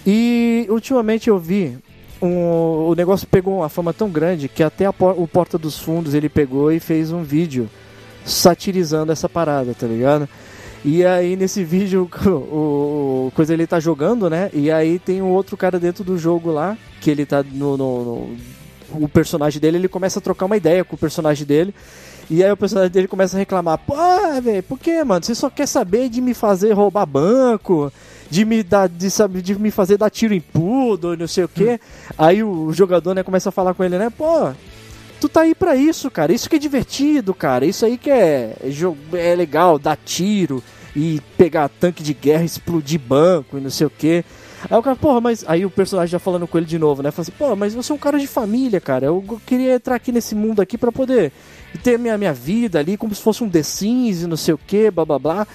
E ultimamente eu vi. Um, o negócio pegou uma fama tão grande que até o Porta dos Fundos ele pegou e fez um vídeo satirizando essa parada, tá ligado? E aí nesse [LAUGHS] vídeo o, o coisa ele tá jogando, né? E aí tem um outro cara dentro do jogo lá, que ele tá no, no- no- o personagem dele, ele começa a trocar uma ideia com o personagem dele. E aí o personagem dele começa a reclamar: Pô, velho, por que, mano? Você só quer saber de me fazer roubar banco, de me dar, de, sabe, de me fazer dar tiro em pudo, não sei o quê. Aí o jogador, né, começa a falar com ele, né? Pô, tu tá aí pra isso, cara. Isso que é divertido, cara. Isso aí que é, é é legal, dar tiro e pegar tanque de guerra, explodir banco e não sei o quê. Aí o cara, porra, mas. Aí o personagem já falando com ele de novo, né? Fala assim, pô, mas você é um cara de família, cara. Eu queria entrar aqui nesse mundo aqui pra poder ter minha, minha vida ali, como se fosse um The Sims e não sei o que, blá blá blá.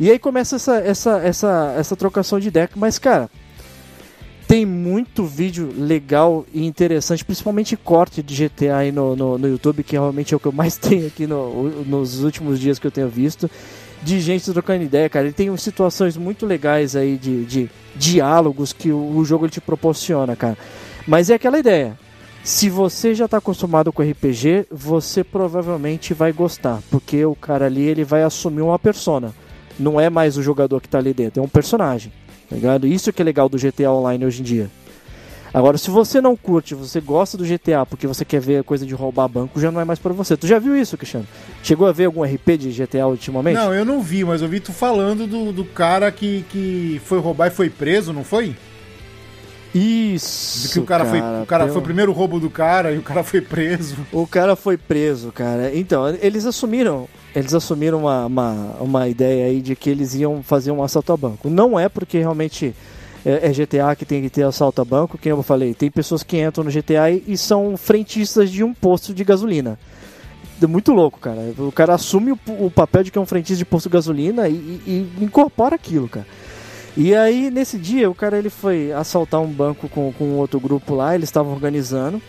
E aí começa essa, essa, essa, essa trocação de ideia. Mas, cara, tem muito vídeo legal e interessante, principalmente corte de GTA aí no, no, no YouTube, que realmente é o que eu mais [LAUGHS] tenho aqui no- nos últimos dias que eu tenho visto. De gente trocando ideia, cara. Ele tem situações muito legais aí de, de diálogos que o, o jogo te proporciona, cara. Mas é aquela ideia. Se você já está acostumado com RPG, você provavelmente vai gostar, porque o cara ali ele vai assumir uma persona. Não é mais o jogador que está ali dentro, é um personagem. Tá ligado? Isso que é legal do GTA Online hoje em dia. Agora, se você não curte, você gosta do GTA porque você quer ver a coisa de roubar banco, já não é mais pra você. Tu já viu isso, Cristiano? Chegou a ver algum RP de GTA ultimamente? Não, eu não vi, mas eu vi tu falando do, do cara que, que foi roubar e foi preso, não foi? Isso. De que o cara, foi. O cara pelo- foi o primeiro roubo do cara e o cara foi preso. O cara foi preso, cara. Então, eles assumiram. Eles assumiram uma, uma, uma ideia aí de que eles iam fazer um assalto a banco. Não é porque realmente é, é GTA que tem que ter assalto a banco, que eu falei, tem pessoas que entram no GTA e, e são frentistas de um posto de gasolina. É Muito louco, cara. O cara assume o, o papel de que é um frentista de posto de gasolina e, e- e incorpora aquilo, cara. E aí, nesse dia, o cara ele foi assaltar um banco com, com outro grupo lá, eles estavam organizando.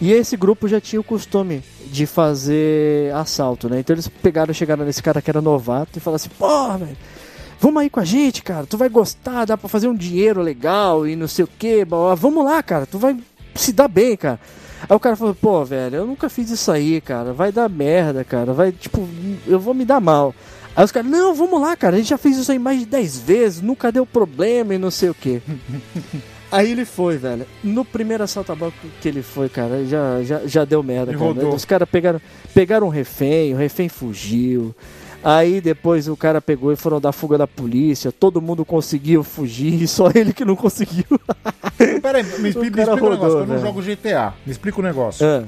E esse grupo já tinha o costume de fazer assalto, né? Então eles pegaram, chegaram nesse cara que era novato e falaram assim: porra, velho, vamos aí com a gente, cara, tu vai gostar, dá pra fazer um dinheiro legal e não sei o que, vamos lá, cara, tu vai se dar bem, cara. Aí o cara falou, pô, velho, eu nunca fiz isso aí, cara, vai dar merda, cara, vai, tipo, eu vou me dar mal. Aí os caras, não, vamos lá, cara, a gente já fez isso aí mais de 10 vezes, nunca deu problema e não sei o que. [LAUGHS] Aí ele foi, velho. No primeiro assalto a banco que ele foi, cara, já, já, já deu merda, cara. Os caras pegaram, pegaram um refém, o refém fugiu. Aí depois o cara pegou e foram dar fuga da polícia. Todo mundo conseguiu fugir, [LAUGHS] só ele que não conseguiu. Peraí, me [LAUGHS] explica, me explica negócio, rodou, que eu não jogo GTA. Me explica o negócio. Ah.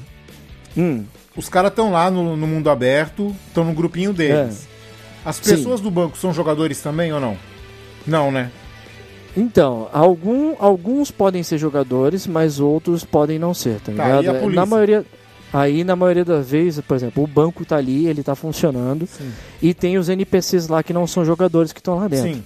Hum. Os caras estão lá no, no mundo aberto, estão no grupinho deles. As É. Sim. pessoas do banco são jogadores também ou não? Não, né? Então, algum, alguns podem ser jogadores, mas outros podem não ser, tá Tá, ligado? e a polícia? Na maioria, aí na maioria das vezes, por exemplo, o banco tá ali, ele tá funcionando Sim. e tem os NPCs lá que não são jogadores que estão lá dentro. Sim.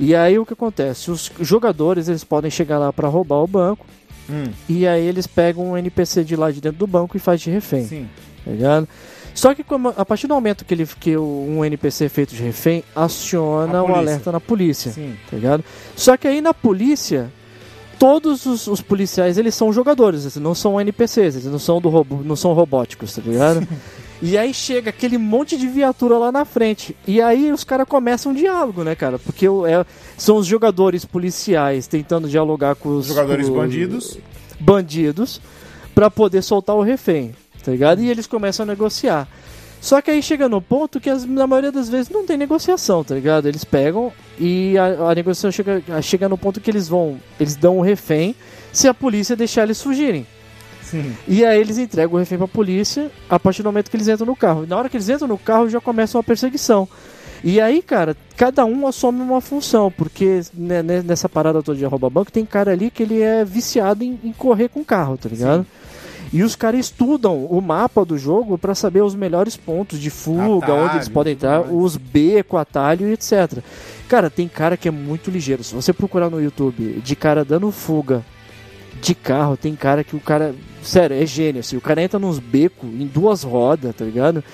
E aí o que acontece? Os jogadores eles podem chegar lá pra roubar o banco Hum, e aí eles pegam um NPC de lá de dentro do banco e faz de refém, sim. tá ligado? Só que como- a partir do momento que, ele, que um NPC é feito de refém, aciona o alerta na polícia, Sim. tá ligado? Só que aí na polícia, todos os, os policiais eles são jogadores, eles não são NPCs, eles não são do robô, não são robóticos, tá ligado? E aí chega aquele monte de viatura lá na frente. E aí os caras começam um diálogo, né, cara? Porque é- são os jogadores policiais tentando dialogar com os Jogadores com- bandidos. bandidos pra poder soltar o refém, tá ligado? E eles começam a negociar. Só que aí chega no ponto que as- na maioria das vezes não tem negociação, tá ligado? Eles pegam e a, a negociação chega, chega no ponto que eles vão, eles dão o refém se a polícia deixar eles fugirem. Sim. E aí eles entregam o refém pra polícia a partir do momento que eles entram no carro. E na hora que eles entram no carro já começa uma perseguição. E aí, cara, cada um assume uma função, porque né, né, nessa parada toda de roubar banco, tem cara ali que ele é viciado em, em correr com carro, tá ligado? E os caras estudam o mapa do jogo pra saber os melhores pontos de fuga, Atalho, onde eles podem entrar, os beco, atalho e etc. Cara, tem cara que é muito ligeiro. Se você procurar no YouTube de cara dando fuga de carro, tem cara que o cara. Sério, é gênio. Assim, o cara entra nos becos em duas rodas, tá ligado?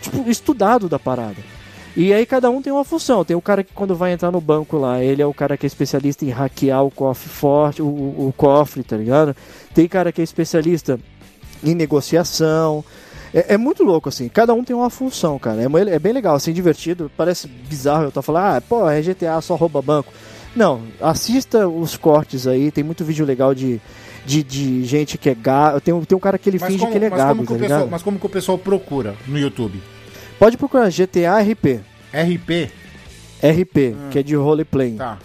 Tipo, estudado da parada. E aí cada um tem uma função. Tem o cara que quando vai entrar no banco lá, ele é o cara que é especialista em hackear o cofre forte, o, o- cofre, tá ligado? Tem cara que é especialista em negociação. É, é muito louco, assim. Cada um tem uma função, cara. É, é bem legal, assim, divertido. Parece bizarro eu estar falando, ah, pô, é GTA, só rouba banco. Não, assista os cortes aí. Tem muito vídeo legal de, de, de gente que é gago. Tem, um- tem um cara que ele Mas finge como, que ele é mas, como tá pessoal, mas como que o pessoal procura no YouTube? Pode procurar GTA RP. RP? RP, que é de roleplay. Tá.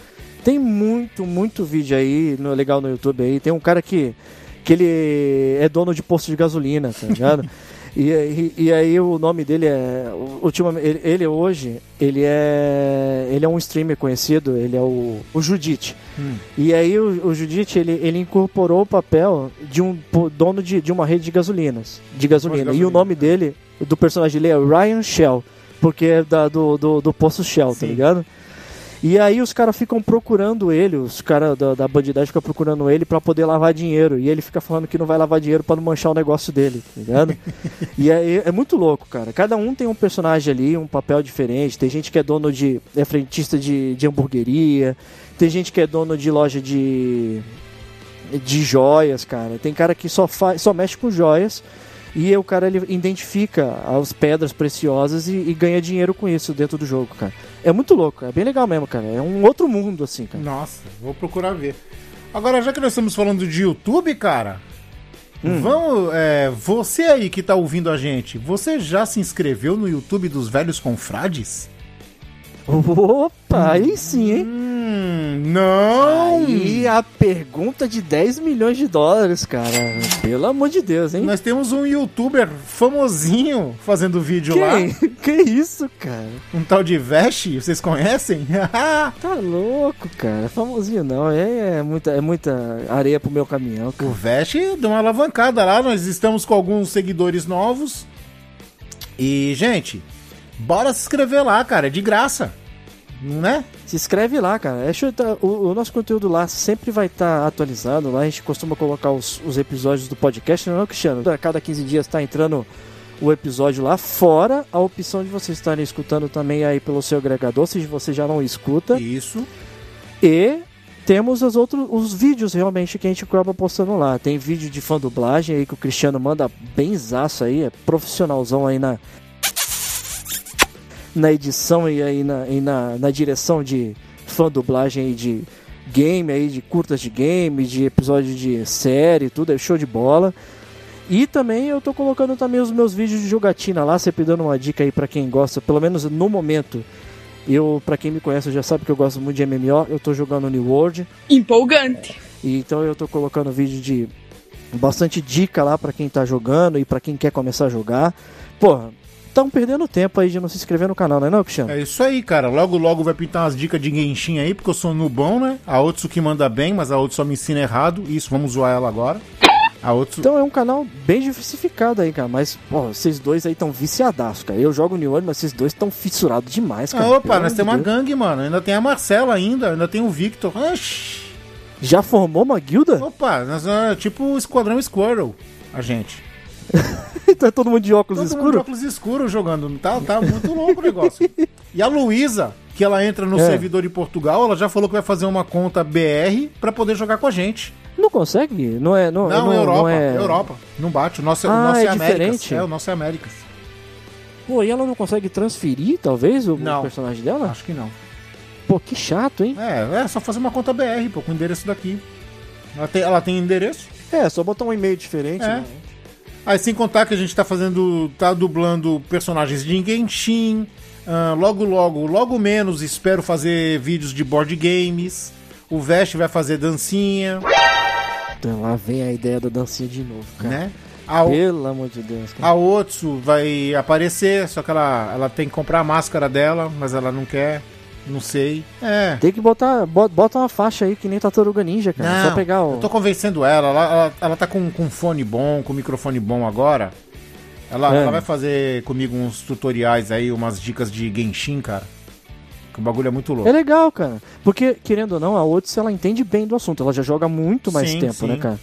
Tem muito, muito vídeo aí, no, legal no YouTube aí. Tem um cara que, que ele é dono de posto de gasolina, tá ligado? [LAUGHS] e, e, e aí o nome dele é. Ultimamente, ele, ele hoje, ele é. Ele é um streamer conhecido, ele é o, o Judite. Hum. E aí o, o Judite, ele, ele incorporou o papel de um dono de, de uma rede de gasolinas. De gasolina. E gasolina, o nome dele, do personagem dele é Ryan Shell. Porque é da, do, do, do posto Shell, tá Sim. ligado? E aí os caras ficam procurando ele, os caras da, da bandidagem ficam procurando ele pra poder lavar dinheiro. E ele fica falando que não vai lavar dinheiro pra não manchar o negócio dele, tá ligado? [LAUGHS] e aí é muito louco, cara. Cada um tem um personagem ali, um papel diferente. Tem gente que é dono de. é frentista de, de hamburgueria. Tem gente que é dono de loja de. de joias, cara. Tem cara que só, faz, só mexe com joias. E o cara ele identifica as pedras preciosas e, e ganha dinheiro com isso dentro do jogo, cara. É muito louco, é bem legal mesmo, cara. É um outro mundo, assim, cara. Nossa, vou procurar ver. Agora, já que nós estamos falando de YouTube, cara, vamos. é, você aí que tá ouvindo a gente, você já se inscreveu no YouTube dos Velhos Confrades? Opa, aí sim, hein? Hum, não! Aí a pergunta de 10 milhões de dólares, cara. Pelo amor de Deus, hein? Nós temos um youtuber famosinho fazendo vídeo lá. Quem? [LAUGHS] Que isso, cara? Um tal de Vesh, vocês conhecem? [LAUGHS] Tá louco, cara. Famosinho não. É, é muita, é muita areia pro meu caminhão, o cara. Vesh deu uma alavancada lá, nós estamos com alguns seguidores novos. E, gente, bora se inscrever lá, cara, é de graça. Né? Se inscreve lá, cara. É tá- o, o nosso conteúdo lá sempre vai estar atualizado. Lá a gente costuma colocar os, os episódios do podcast, não é, Cristiano? A cada 15 dias está entrando o episódio lá, fora a opção de vocês estarem escutando também aí pelo seu agregador, se você já não escuta. Isso. E temos os outros os vídeos realmente que a gente acaba postando lá. Tem vídeo de fã dublagem aí que o Cristiano manda bem zaço aí, é profissionalzão aí na na edição e aí na, e na, na direção de fã dublagem aí de game aí, de curtas de game, de episódio de série, tudo, é show de bola. E também eu tô colocando também os meus vídeos de jogatina lá, sempre dando uma dica aí pra quem gosta, pelo menos no momento. Eu, pra quem me conhece, já sabe que eu gosto muito de MMO, eu tô jogando New World. Empolgante. E então eu tô colocando vídeo de bastante dica lá pra quem tá jogando e pra quem quer começar a jogar. Porra, estão perdendo tempo aí de não se inscrever no canal, não é não, Cristiano? É isso aí, cara. Logo, logo vai pintar umas dicas de Genshin aí, porque eu sou nubão, né? A Otsu que manda bem, mas a Otsu só me ensina errado. Isso, vamos zoar ela agora. Otsu... Então é um canal bem diversificado aí, cara. Mas, pô, vocês dois aí estão viciadaços, cara. Eu jogo New World, mas vocês dois estão fissurados demais, cara. Ah, opa, nós temos uma gangue, mano. Ainda tem a Marcela ainda, ainda tem o Victor. Oxi. Já formou uma guilda? Opa, nós é tipo o Esquadrão Squirrel, a gente. [LAUGHS] então é todo mundo de óculos Todo mundo de escuros? óculos escuros jogando. Tá, tá muito louco o negócio. E a Luísa, que ela entra no É. servidor de Portugal, ela já falou que vai fazer uma conta BR pra poder jogar com a gente. Não consegue? Não é. Não, Não, não, Europa, não é... Europa. Não bate. O nosso, o Ah, nosso é, é Américas. diferente? É, o nosso é Américas. Pô, e ela não consegue transferir, talvez, o, o Não. personagem dela? Acho que não. Pô, que chato, hein? É, é só fazer uma conta BR, pô, com o endereço daqui. Ela tem, ela tem endereço. É, só botar um e-mail diferente. É. né? Aí sem contar que a gente tá fazendo. tá dublando personagens de Genshin. ah, logo, logo, logo menos espero fazer vídeos de board games. O Vest vai fazer dancinha, Então lá vem a ideia da dancinha de novo, cara. né? A, O- Pelo amor de Deus, cara. a Otsu vai aparecer, só que ela, ela tem que comprar a máscara dela, mas ela não quer. Não sei. É. Tem que botar. bo- Bota uma faixa aí que nem Tartaruga Ninja, cara. Não, Só pegar o. Eu tô convencendo ela, ela, ela, ela tá com, com fone bom, com microfone bom agora. Ela, É. ela vai fazer comigo uns tutoriais aí, umas dicas de Genshin, cara. Que o bagulho é muito louco. É legal, cara. Porque, querendo ou não, a Otis ela entende bem do assunto. Ela já joga muito mais Sim, tempo, sim. né, cara?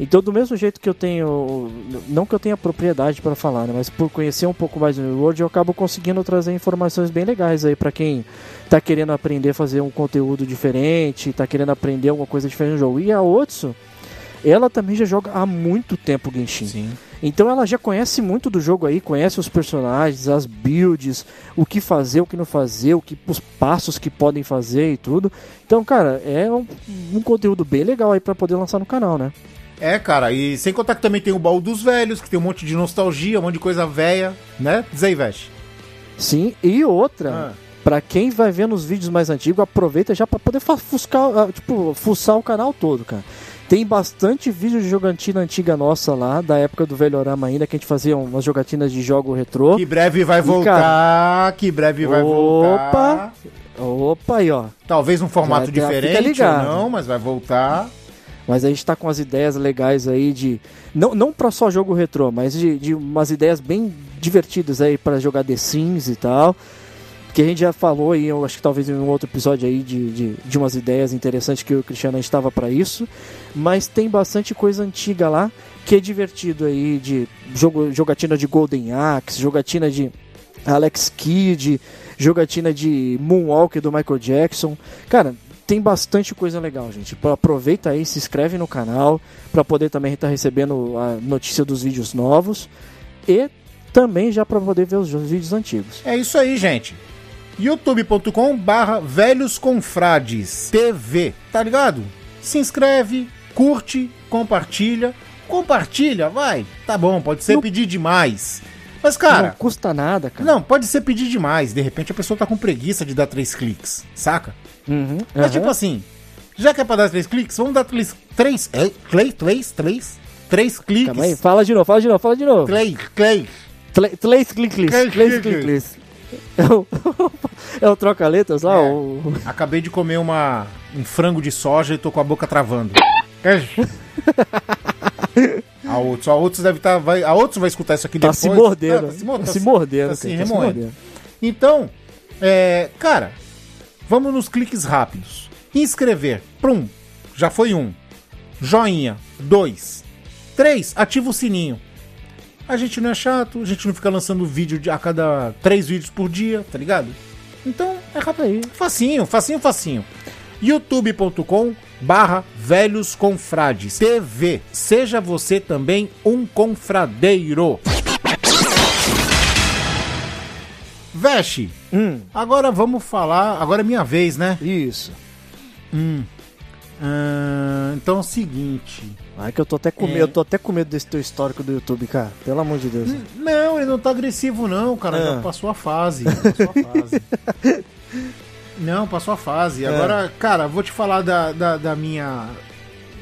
Então, do mesmo jeito que eu tenho. Não que eu tenha propriedade para falar, né? Mas por conhecer um pouco mais do New World, eu acabo conseguindo trazer informações bem legais aí para quem tá querendo aprender a fazer um conteúdo diferente, tá querendo aprender alguma coisa diferente no jogo. E a Otsu, ela também já joga há muito tempo Genshin. Sim. Então ela já conhece muito do jogo aí, conhece os personagens, as builds, o que fazer, o que não fazer, o que, os passos que podem fazer e tudo. Então, cara, é um, um conteúdo bem legal aí pra poder lançar no canal, né? É, cara, e sem contar que também tem o baú dos velhos, que tem um monte de nostalgia, um monte de coisa velha, né? Diz aí. Sim, e outra, Ah. Pra quem vai ver nos vídeos mais antigos, aproveita já pra poder fuscar, ah, tipo, fuçar o canal todo, cara. Tem bastante vídeo de jogatina antiga nossa lá, da época do Velhorama ainda, que a gente fazia umas jogatinas de jogo retrô. Que breve vai E, voltar, que breve vai voltar. Opa! Opa aí, ó. Talvez um formato diferente ou não, mas vai voltar. Mas a gente tá com as ideias legais aí de. Não, não pra só jogo retrô, mas de, de umas ideias bem divertidas aí pra jogar The Sims e tal. Que a gente já falou aí, eu acho que talvez em um outro episódio aí de, de, de umas ideias interessantes que o Cristiano estava pra isso. Mas tem bastante coisa antiga lá que é divertido aí de jogo, jogatina de Golden Axe, jogatina de Alex Kidd, jogatina de Moonwalker do Michael Jackson. Cara, tem bastante coisa legal, gente. Aproveita aí, se inscreve no canal para poder também estar recebendo a notícia dos vídeos novos e também já para poder ver os vídeos antigos. É isso aí, gente. youtube.com barra velhos confrades TV, tá ligado? Se inscreve, curte, compartilha. Compartilha, vai. Tá bom, pode ser Não- pedir demais. Mas, não cara, custa nada, cara. não, pode ser pedir demais. De repente a pessoa tá com preguiça de dar três cliques, saca? Uhum, Mas aham. tipo assim, já que é pra dar três cliques, vamos dar três. Três. é, Três, três, três. Três cliques. Calma aí, fala de novo, fala de novo, fala de novo. Três, três. Três cliques, três cliques. É o, [LAUGHS] é o troca-letras lá, É. o... Acabei de comer uma, um frango de soja e tô com a boca travando. [LAUGHS] a outros, a outros deve estar, vai, a outros vai escutar isso aqui Tá depois. se mordendo, É, tá se, mor- tá tá se se- mordendo, tá se cara, tá se mordendo. Então, é, cara, Vamos nos cliques rápidos. Inscrever. Prum. Já foi um. Joinha. Dois. Três. Ativa o sininho. A gente não é chato, a gente não fica lançando vídeo de- a cada três vídeos por dia, tá ligado? Então é rápido aí. Facinho, facinho, facinho. youtube.com barra velhos confrades TV. Seja você também um confradeiro. Veste, Hum, agora vamos falar. Agora é minha vez, né? isso. Ah, então é o seguinte. Ai que eu tô até com É. medo, eu tô até com medo desse teu histórico do YouTube, cara. Pelo amor de Deus. Não, ele não tá agressivo, não, cara. Ah. Já passou a fase. Passou a fase. não, passou a fase. Agora, cara, vou te falar da, da, da minha.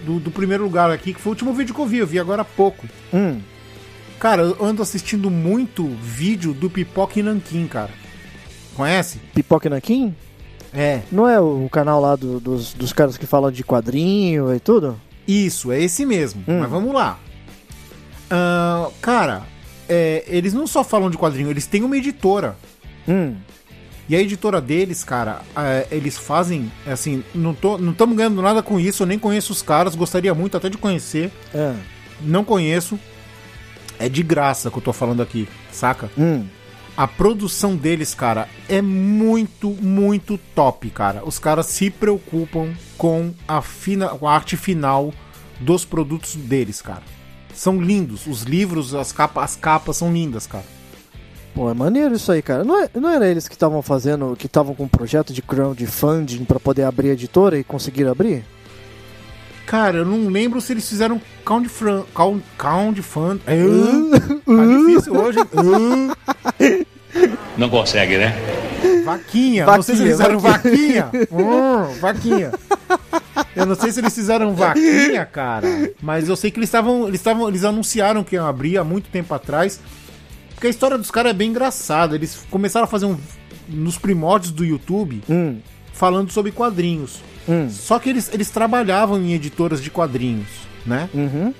Do, do primeiro lugar aqui, que foi o último vídeo que eu vi, eu vi agora há pouco. Hum, Cara, eu ando assistindo muito vídeo do Pipoca e Nanquim, cara. Conhece? Pipoca Nanquim? É. Não é o canal lá do- dos, dos caras que falam de quadrinho e tudo? Isso, é esse mesmo. Hum. Mas vamos lá. Ah, cara, é, eles não só falam de quadrinho, eles têm uma editora. Hum, E a editora deles, cara, é, eles fazem, assim, não tô, não estamos ganhando nada com isso, eu nem conheço os caras, gostaria muito até de conhecer, é. não conheço. É de graça que eu tô falando aqui, saca? Hum. A produção deles, cara, é muito, muito top, cara. Os caras se preocupam com a, fina, com a arte final dos produtos deles, cara. São lindos. Os livros, as capas, as capas são lindas, cara. Pô, é maneiro isso aí, cara. Não, é, não era eles que estavam fazendo, que estavam com um projeto de crowdfunding pra poder abrir a editora e conseguir abrir? Cara, eu não lembro se eles fizeram count fran, count, count fund. tá difícil hoje. Não consegue, né? Vaquinha. Não sei se eles Vaquinha, fizeram vaquinha. Hum, vaquinha. Eu não sei se eles fizeram vaquinha, cara. Mas eu sei que eles estavam. Eles estavam. Eles anunciaram que iam abrir há muito tempo atrás. Porque a história dos caras é bem engraçada. Eles começaram a fazer um. Nos primórdios do YouTube, Hum, falando sobre quadrinhos. Hum, Só que eles, eles trabalhavam em editoras de quadrinhos, né? uhum.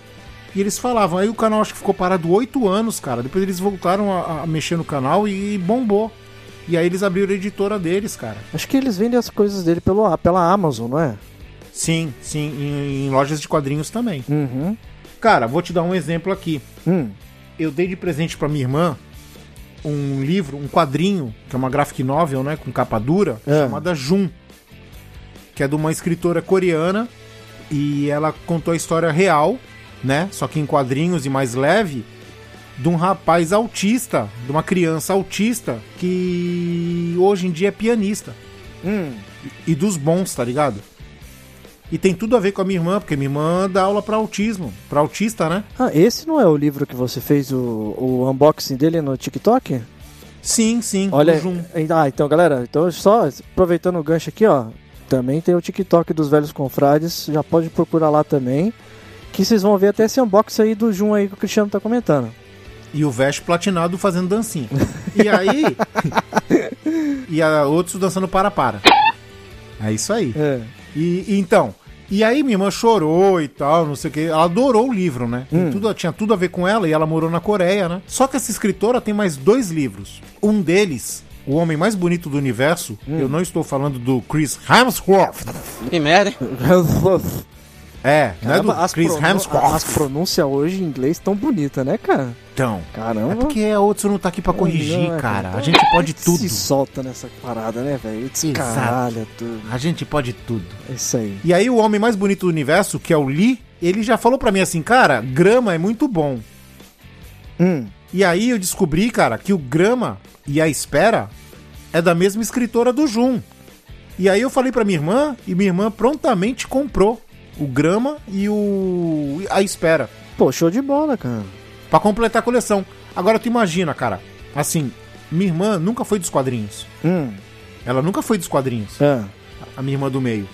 E eles falavam, aí o canal acho que ficou parado oito anos, cara. Depois eles voltaram a, a mexer no canal e bombou. E aí eles abriram a editora deles, cara. Acho que eles vendem as coisas dele pelo, pela Amazon, não é? Sim, sim, em, em lojas de quadrinhos também. Uhum. Cara, vou te dar um exemplo aqui. Hum, Eu dei de presente pra minha irmã um livro, um quadrinho, que é uma graphic novel, né, com capa dura, É. chamada Jun, que é de uma escritora coreana e ela contou a história real, né, só que em quadrinhos e mais leve, de um rapaz autista, de uma criança autista que hoje em dia é pianista hum. e dos bons, tá ligado? E tem tudo a ver com a minha irmã, porque minha irmã dá aula pra autismo, pra autista, né? Ah, esse não é o livro que você fez o, o unboxing dele no TikTok? Sim, sim. Olha, ah, então galera, então só aproveitando o gancho aqui, ó, também tem o TikTok dos velhos confrades, já pode procurar lá também, que vocês vão ver até esse unboxing aí do Jun aí que o Cristiano tá comentando. E o Veste platinado fazendo dancinha. E aí. [LAUGHS] e a, outros dançando para-para. É isso aí. É. E, e então. E aí minha irmã chorou e tal, não sei o que. Ela adorou o livro, né? Tem Tudo, tinha tudo a ver com ela e ela morou na Coreia, né? Só que essa escritora tem mais dois livros. Um deles, O Homem Mais Bonito do Universo, eu não estou falando do Chris Hemsworth. Que merda, hein? É, não é do Chris Hemsworth. as pronúncias hoje em inglês tão bonitas, né, cara? Então. Caramba. É porque a outro não tá aqui pra corrigir, Não, é, cara. A gente pode tudo. Se solta nessa parada, né, velho? Exato. Caralho, tudo. A gente pode tudo. É isso aí. E aí o homem mais bonito do universo, que é o Lee, ele já falou pra mim assim, cara, grama é muito bom. Hum. E aí eu descobri, cara, que o grama e a espera é da mesma escritora do Jun. E aí eu falei pra minha irmã e minha irmã prontamente comprou o grama e o a espera Pô, show de bola, cara. Pra completar a coleção. Agora tu imagina, cara, assim, minha irmã nunca foi dos quadrinhos. Hum. Ela nunca foi dos quadrinhos. É. A minha irmã do meio.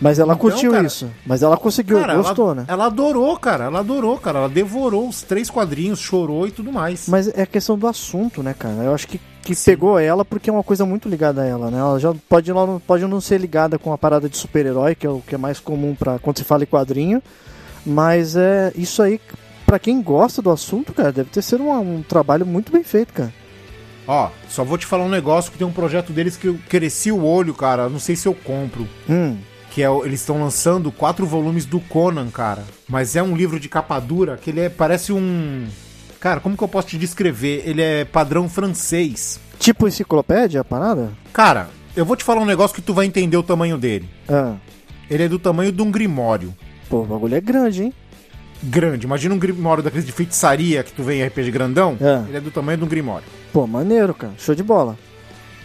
Mas ela Então, curtiu cara- isso. Mas ela conseguiu, Cara, gostou, ela, né? ela adorou, cara. Ela adorou, cara. Ela devorou os três quadrinhos, chorou e tudo mais. Mas é questão do assunto, né, cara? Eu acho que, que Sim. pegou ela porque é uma coisa muito ligada a ela, né? Ela já pode não, pode não ser ligada com a parada de super-herói, que é o que é mais comum para quando se fala em quadrinho. Mas é isso aí, pra quem gosta do assunto, cara, deve ter sido um, um trabalho muito bem feito, cara. Ó, só vou te falar um negócio que tem um projeto deles que eu cresci o olho, cara. Não sei se eu compro. Hum. Que é, o- eles estão lançando quatro volumes do Conan, cara. Mas é um livro de capa dura que ele é, parece um. Cara, como que eu posso te descrever? Ele é padrão francês. Tipo enciclopédia, a parada? Cara, eu vou te falar um negócio que tu vai entender o tamanho dele. Ah. Ele é do tamanho de um grimório. Pô, o bagulho é grande, hein? Grande. Imagina um grimório daqueles de feitiçaria que tu vê em RPG grandão. É. Ele é do tamanho de um grimório. Pô, maneiro, cara. Show de bola.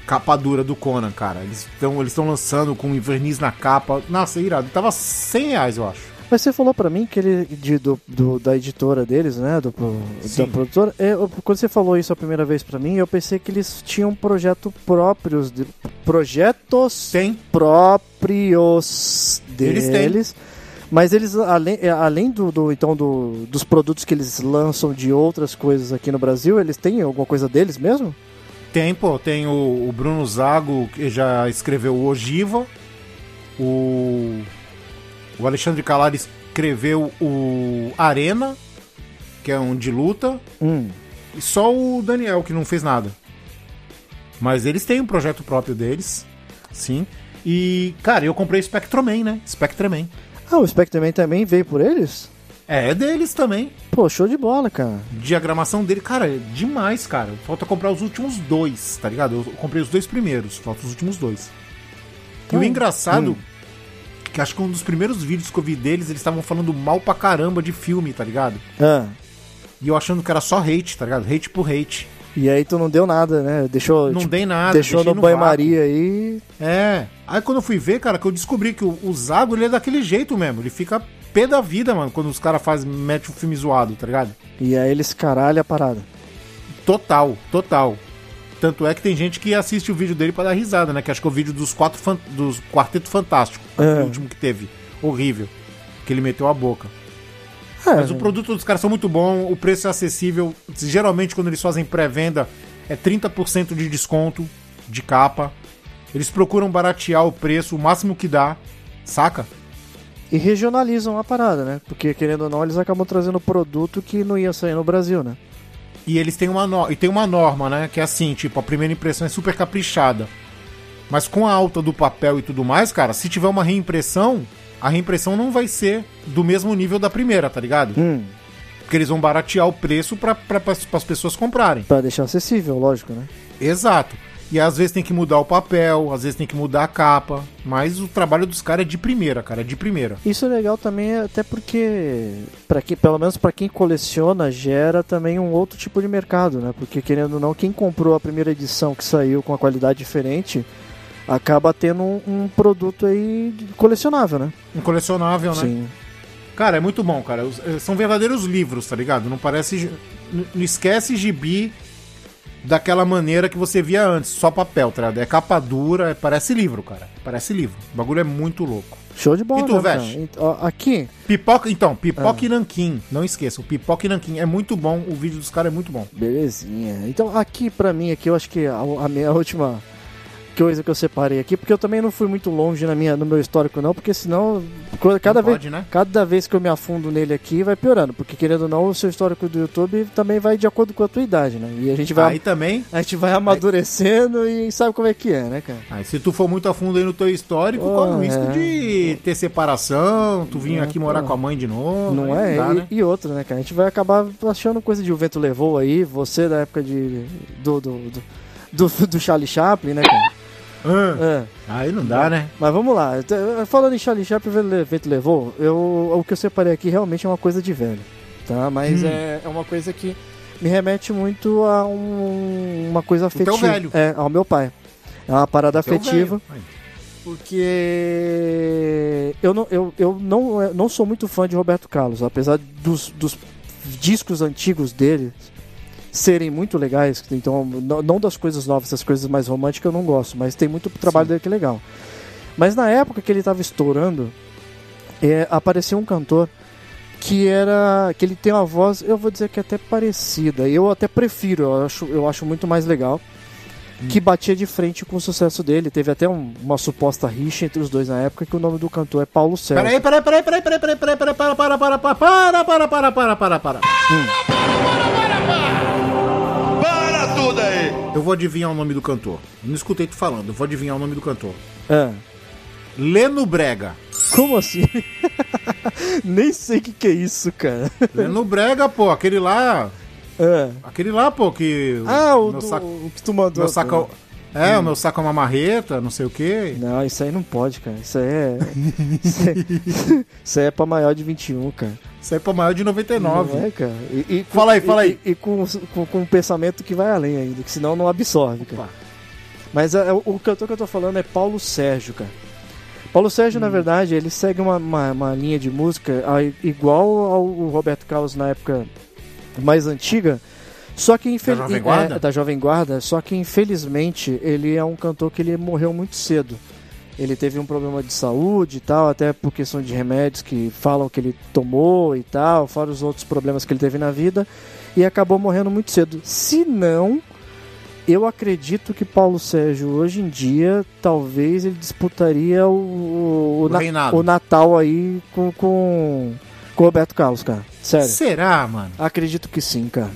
Capa dura do Conan, cara. Eles estão eles tão lançando com verniz na capa. Nossa, irado. Tava 100 reais, eu acho. Mas você falou pra mim que ele, de, do, do- da editora deles, né? Do, da produtora. é, eu- quando você falou isso a primeira vez pra mim, eu pensei que eles tinham um projeto próprios. De, projetos Tem. próprios Eles deles. têm. Mas eles, além, é, além do, do, então, do, dos produtos que eles lançam de outras coisas aqui no Brasil, eles têm alguma coisa deles mesmo? Tem, pô. Tem o, o Bruno Zago, que já escreveu o Ogiva. O, o Alexandre Calari escreveu o Arena, que é um de luta. Hum. E só o Daniel, que não fez nada. Mas eles têm um projeto próprio deles, sim. E, cara, eu comprei Spectroman, né? Spectraman. Ah, o Spectreman também veio por eles? É, é deles também. Pô, show de bola, cara. Diagramação dele, cara, é demais, cara. Falta comprar os últimos dois, tá ligado? Eu comprei os dois primeiros, falta os últimos dois. E o Hum. engraçado, Hum. que acho que um dos primeiros vídeos que eu vi deles, eles estavam falando mal pra caramba de filme, tá ligado? Ah. E eu achando que era só hate, tá ligado? Hate por hate. E aí tu não deu nada, né? Deixou, Não tipo, dei nada. deixou no vácuo. banho-maria aí. É. Aí quando eu fui ver, cara, que eu descobri que o, o Zago, ele é daquele jeito mesmo. Ele fica pé da vida, mano, quando os caras fazem, mete um filme zoado, tá ligado? E aí eles caralho a parada. Total, total. Tanto é que tem gente que assiste o vídeo dele pra dar risada, né? Que acho que é o vídeo dos quatro fan- dos Quarteto Fantástico. É. O último que teve. Horrível. Que ele meteu a boca. É, Mas o produto dos caras são muito bom, o preço é acessível. Geralmente, quando eles fazem pré-venda, é 30% de desconto de capa. Eles procuram baratear o preço o máximo que dá, saca? E regionalizam a parada, né? Porque querendo ou não, eles acabam trazendo produto que não ia sair no Brasil, né? E eles têm uma, no... e tem uma norma, né? Que é assim, tipo, a primeira impressão é super caprichada. Mas com a alta do papel e tudo mais, cara, se tiver uma reimpressão, a reimpressão não vai ser do mesmo nível da primeira, tá ligado? Hum, Porque eles vão baratear o preço para as pessoas comprarem. pra deixar acessível, lógico, né? Exato. E às vezes tem que mudar o papel, às vezes tem que mudar a capa. Mas o trabalho dos caras é de primeira, cara, é de primeira. Isso é legal também, até porque, para pelo menos para quem coleciona, gera também um outro tipo de mercado, né? Porque querendo ou não, quem comprou a primeira edição que saiu com a qualidade diferente, acaba tendo um, um produto aí colecionável, né? Um colecionável, né? Sim. Cara, é muito bom, cara. Eh, São verdadeiros livros, tá ligado? Não parece. Não esquece gibi daquela maneira que você via antes, só papel, tá ligado? É capa dura, é- parece livro, cara. Parece livro. O bagulho é muito louco. Show de bola, E tu, né, Aqui, Pipoca, então, pipoca Ah. e nanquim. Não esqueça, o pipoca e nanquim é muito bom. O vídeo dos caras é muito bom. Belezinha. Então, aqui pra mim, aqui eu acho que a, a minha [LAUGHS] última coisa que eu separei aqui, porque eu também não fui muito longe na minha, no meu histórico, não, porque senão, cada, Não vez, pode, né? cada vez que eu me afundo nele aqui, vai piorando, porque querendo ou não, o seu histórico do YouTube também vai de acordo com a tua idade, né? E a gente vai, Aí também, a gente vai amadurecendo e sabe como é que é, né, cara? aí se tu for muito a fundo aí no teu histórico, Oh, corre o risco é. de ter separação, tu vir É, aqui morar pô. com a mãe de novo. Não aí é? dá, e, né? e outra, né, cara? A gente vai acabar achando coisa de o vento levou aí, você da época de. do. do, do, do, do Charlie Chaplin, né, cara? Ah, É. aí não dá, né? Mas vamos lá, T- falando em Charlie Chaplin, o vento levou, eu, o que eu separei aqui realmente é uma coisa de velho, tá? Mas Hum. é, é uma coisa que me remete muito a um- uma coisa teu afetiva. velho. É, ao meu pai. É uma parada Teu afetiva, velho. Porque eu não, eu, eu não, eu não sou muito fã de Roberto Carlos, apesar dos, dos discos antigos dele serem muito legais, então não, das coisas novas, essas coisas mais românticas eu não gosto, mas tem muito trabalho Sim. dele que é legal. Mas na época que ele estava estourando, é, apareceu um cantor que era que ele tem uma voz, eu vou dizer que é até parecida. Eu até prefiro, eu acho, eu acho muito mais legal. Que batia de frente com o sucesso dele. Teve até um- uma suposta rixa entre os dois na época, que o nome do cantor é Paulo César. Peraí, peraí, peraí, peraí, peraí, peraí, peraí, peraí, para, para, para, para, para, para, para, para, para, para, para. Para tudo aí! Eu vou adivinhar o nome do cantor. Não escutei tu falando, eu vou adivinhar o nome do cantor. Ah, Leno Brega. como assim? [LAUGHS] Nem sei o que, que é isso, cara. Leno Brega, pô, aquele lá. Ah, Aquele lá, pô, que. ah o, meu do- saco. o que tu mandou. Meu saco é, o meu saco é uma marreta, não sei o quê. Não, isso aí não pode, cara. Isso aí é. [LAUGHS] Isso aí, [LAUGHS] isso aí é pra maior de 21, cara. Isso aí é pra maior de 99. Não é, cara. E, e com- Fala aí, fala aí. E, e com, com, com um pensamento que vai além ainda, que senão não absorve, cara. Opa. Mas é, o, o cantor que eu tô falando é Paulo Sérgio, cara. Paulo Sérgio, Hum. na verdade, ele segue uma, uma, uma linha de música igual ao Roberto Carlos na época mais antiga, só que Da infel- Jovem é, Guarda? da Jovem Guarda, só que infelizmente ele é um cantor que ele morreu muito cedo. Ele teve um problema de saúde e tal, até por questão de remédios que falam que ele tomou e tal, fora os outros problemas que ele teve na vida, e acabou morrendo muito cedo. Se não, eu acredito que Paulo Sérgio hoje em dia talvez ele disputaria o, o, O na- o Natal aí com, com, com o Roberto Carlos, cara. Sério. Será, mano? Acredito que sim, cara.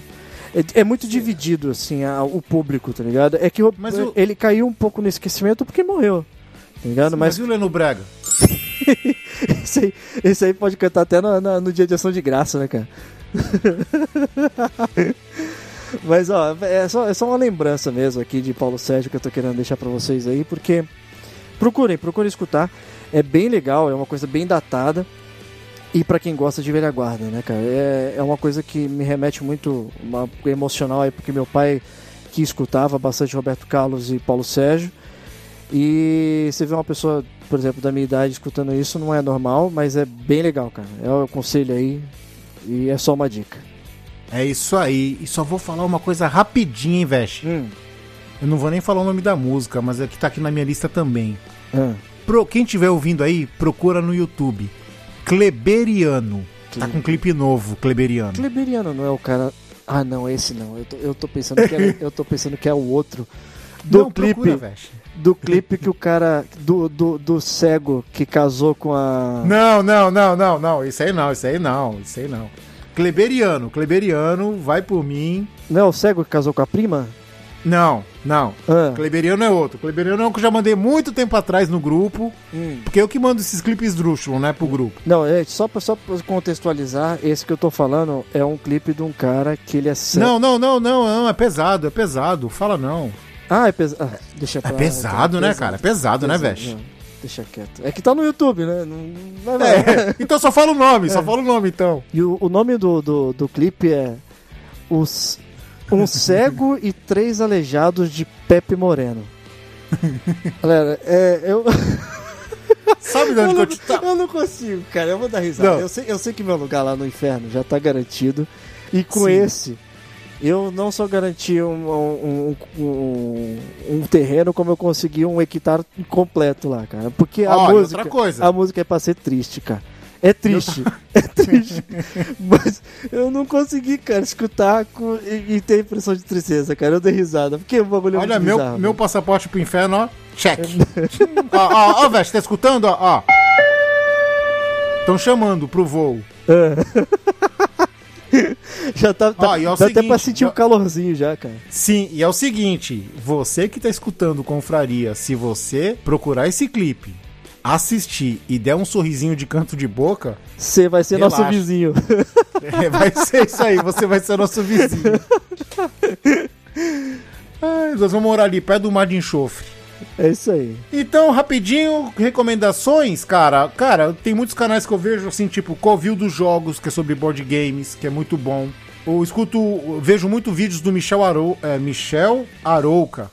É, é muito dividido, assim, a- o público, tá ligado? É que o- ele caiu um pouco no esquecimento porque morreu. Tá ligado? Mas Mas o Leno Brega? [LAUGHS] esse aí, esse aí pode cantar até no, na- no dia de ação de graça, né, cara? [LAUGHS] Mas, ó, é só, é só uma lembrança mesmo aqui de Paulo Sérgio que eu tô querendo deixar pra vocês aí, porque procurem, procurem escutar. É bem legal, é uma coisa bem datada. E pra quem gosta de velha guarda, né, cara? É, é uma coisa que me remete muito uma, emocional aí, porque meu pai que escutava bastante Roberto Carlos e Paulo Sérgio. E você vê uma pessoa, por exemplo, da minha idade escutando isso, não é normal, mas é bem legal, cara. É o conselho aí e é só uma dica. É isso aí. E só vou falar uma coisa rapidinho, hein, Veste? Hum. Eu não vou nem falar o nome da música, mas é que tá aqui na minha lista também. Ah, Pro, quem estiver ouvindo aí, procura no YouTube. Kleberiano. Tá com um clipe novo, Kleberiano. Kleberiano não é o cara. Ah, não, esse não. Eu tô, eu tô pensando que é, eu tô pensando que é o outro. Do Não, clipe, procura. Do clipe que o cara do, do, do cego que casou com a Não, não, não, não, não. Isso aí não, isso aí não, isso aí não. Kleberiano, Kleberiano, vai por mim. Não é o cego que casou com a prima? Não, não. Ah, Kleberiano é outro. Kleberiano é um que eu já mandei muito tempo atrás no grupo. hum. Porque eu que mando esses clipes esdrúxulos, né, pro grupo. Não, é, só pra, só pra contextualizar, esse que eu tô falando é um clipe de um cara que ele é cego. Não, não, não, não, não, é pesado, é pesado. Fala não. Ah, é pesado. Ah, deixa É pra pesado, né, cara? É pesado, né, Veste? Não, Deixa quieto. É que tá no YouTube, né? Não, não vai É, então só fala o nome, só fala o nome então. E o, o nome do, do, do clipe é Os, Um [LAUGHS] Cego e Três Aleijados de Pepe Moreno. [LAUGHS] Galera, é, eu, [LAUGHS] Sabe de eu, onde que não, eu te tá? eu não consigo, cara. Eu vou dar risada. Eu sei, eu sei que meu lugar lá no inferno já tá garantido. E com Sim. esse, eu não só garanti um, um, um, um- terreno, como eu consegui um hectare completo lá, cara. Porque a música. A música é pra ser triste, cara. É triste, [LAUGHS] é triste. Mas eu não consegui, cara, escutar com- e, e ter impressão de tristeza, cara. Eu dei risada. Porque o bagulho é Olha, meu, bizarro, meu passaporte pro inferno, ó. Check. [LAUGHS] ó, ó, ó, Veste, tá escutando? Ó, ó. Estão chamando pro voo. [LAUGHS] [LAUGHS] Já tá, tá- Ó, é o dá até seguinte, pra sentir eu- um calorzinho já, cara. Sim, e é o seguinte: você que tá escutando Confraria, se você procurar esse clipe, assistir e der um sorrisinho de canto de boca, Você vai ser Relaxa. nosso vizinho. [LAUGHS] é, vai ser isso aí, você vai ser nosso vizinho. [LAUGHS] Ai, nós vamos morar ali perto do mar de enxofre. É isso aí. Então, rapidinho, recomendações, cara. Cara, tem muitos canais que eu vejo, assim, tipo, Covil dos Jogos, que é sobre board games, que é muito bom. Eu escuto, eu vejo muito vídeos do Michel, Arou, é, Michel Arouca,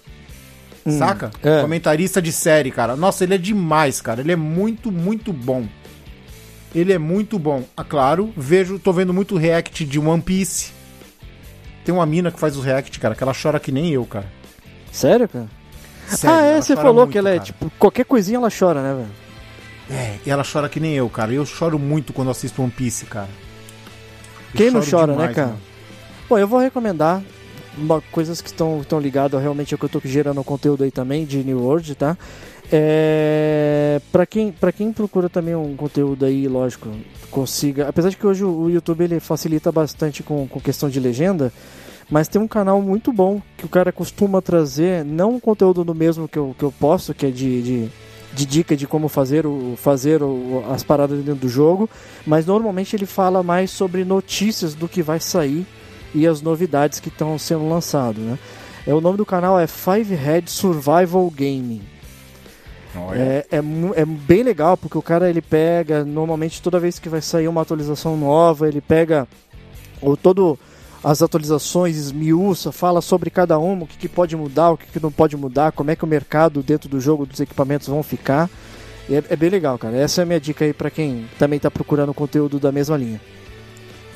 saca? é. Comentarista de série, cara. Nossa, ele é demais, cara. Ele é muito, muito bom. Ele é muito bom. Ah, claro, vejo, tô vendo muito react de One Piece. Tem uma mina que faz os react, cara, que ela chora que nem eu, cara. Sério, cara? Sério, ah, é, você falou muito, que ela é, cara. tipo, qualquer coisinha ela chora, né, velho? É, e ela chora que nem eu, cara. Eu choro muito quando assisto One Piece, cara. Eu Quem não chora, demais, né, cara? mano. Bom, eu vou recomendar uma- coisas que estão ligadas realmente ao que eu tô gerando conteúdo aí também de New World, tá? É, para quem para quem procura também um conteúdo aí, lógico, consiga, apesar de que hoje o o YouTube ele facilita bastante com, com questão de legenda, Mas tem um canal muito bom que o cara costuma trazer, não um conteúdo no mesmo que eu, que eu posto, que é de, de, de dica de como fazer, o, fazer o, as paradas dentro do jogo, mas normalmente ele fala mais sobre notícias do que vai sair e as novidades que estão sendo lançadas. Né? É, o nome do canal é Five Head Survival Gaming. É, é, é, bem legal porque o cara ele pega normalmente toda vez que vai sair uma atualização nova ele pega o todo as atualizações esmiuça fala sobre cada uma o que, que pode mudar o que, que, não pode mudar como é que o mercado dentro do jogo dos equipamentos vão ficar é, é bem legal cara essa é a minha dica aí para quem também está procurando conteúdo da mesma linha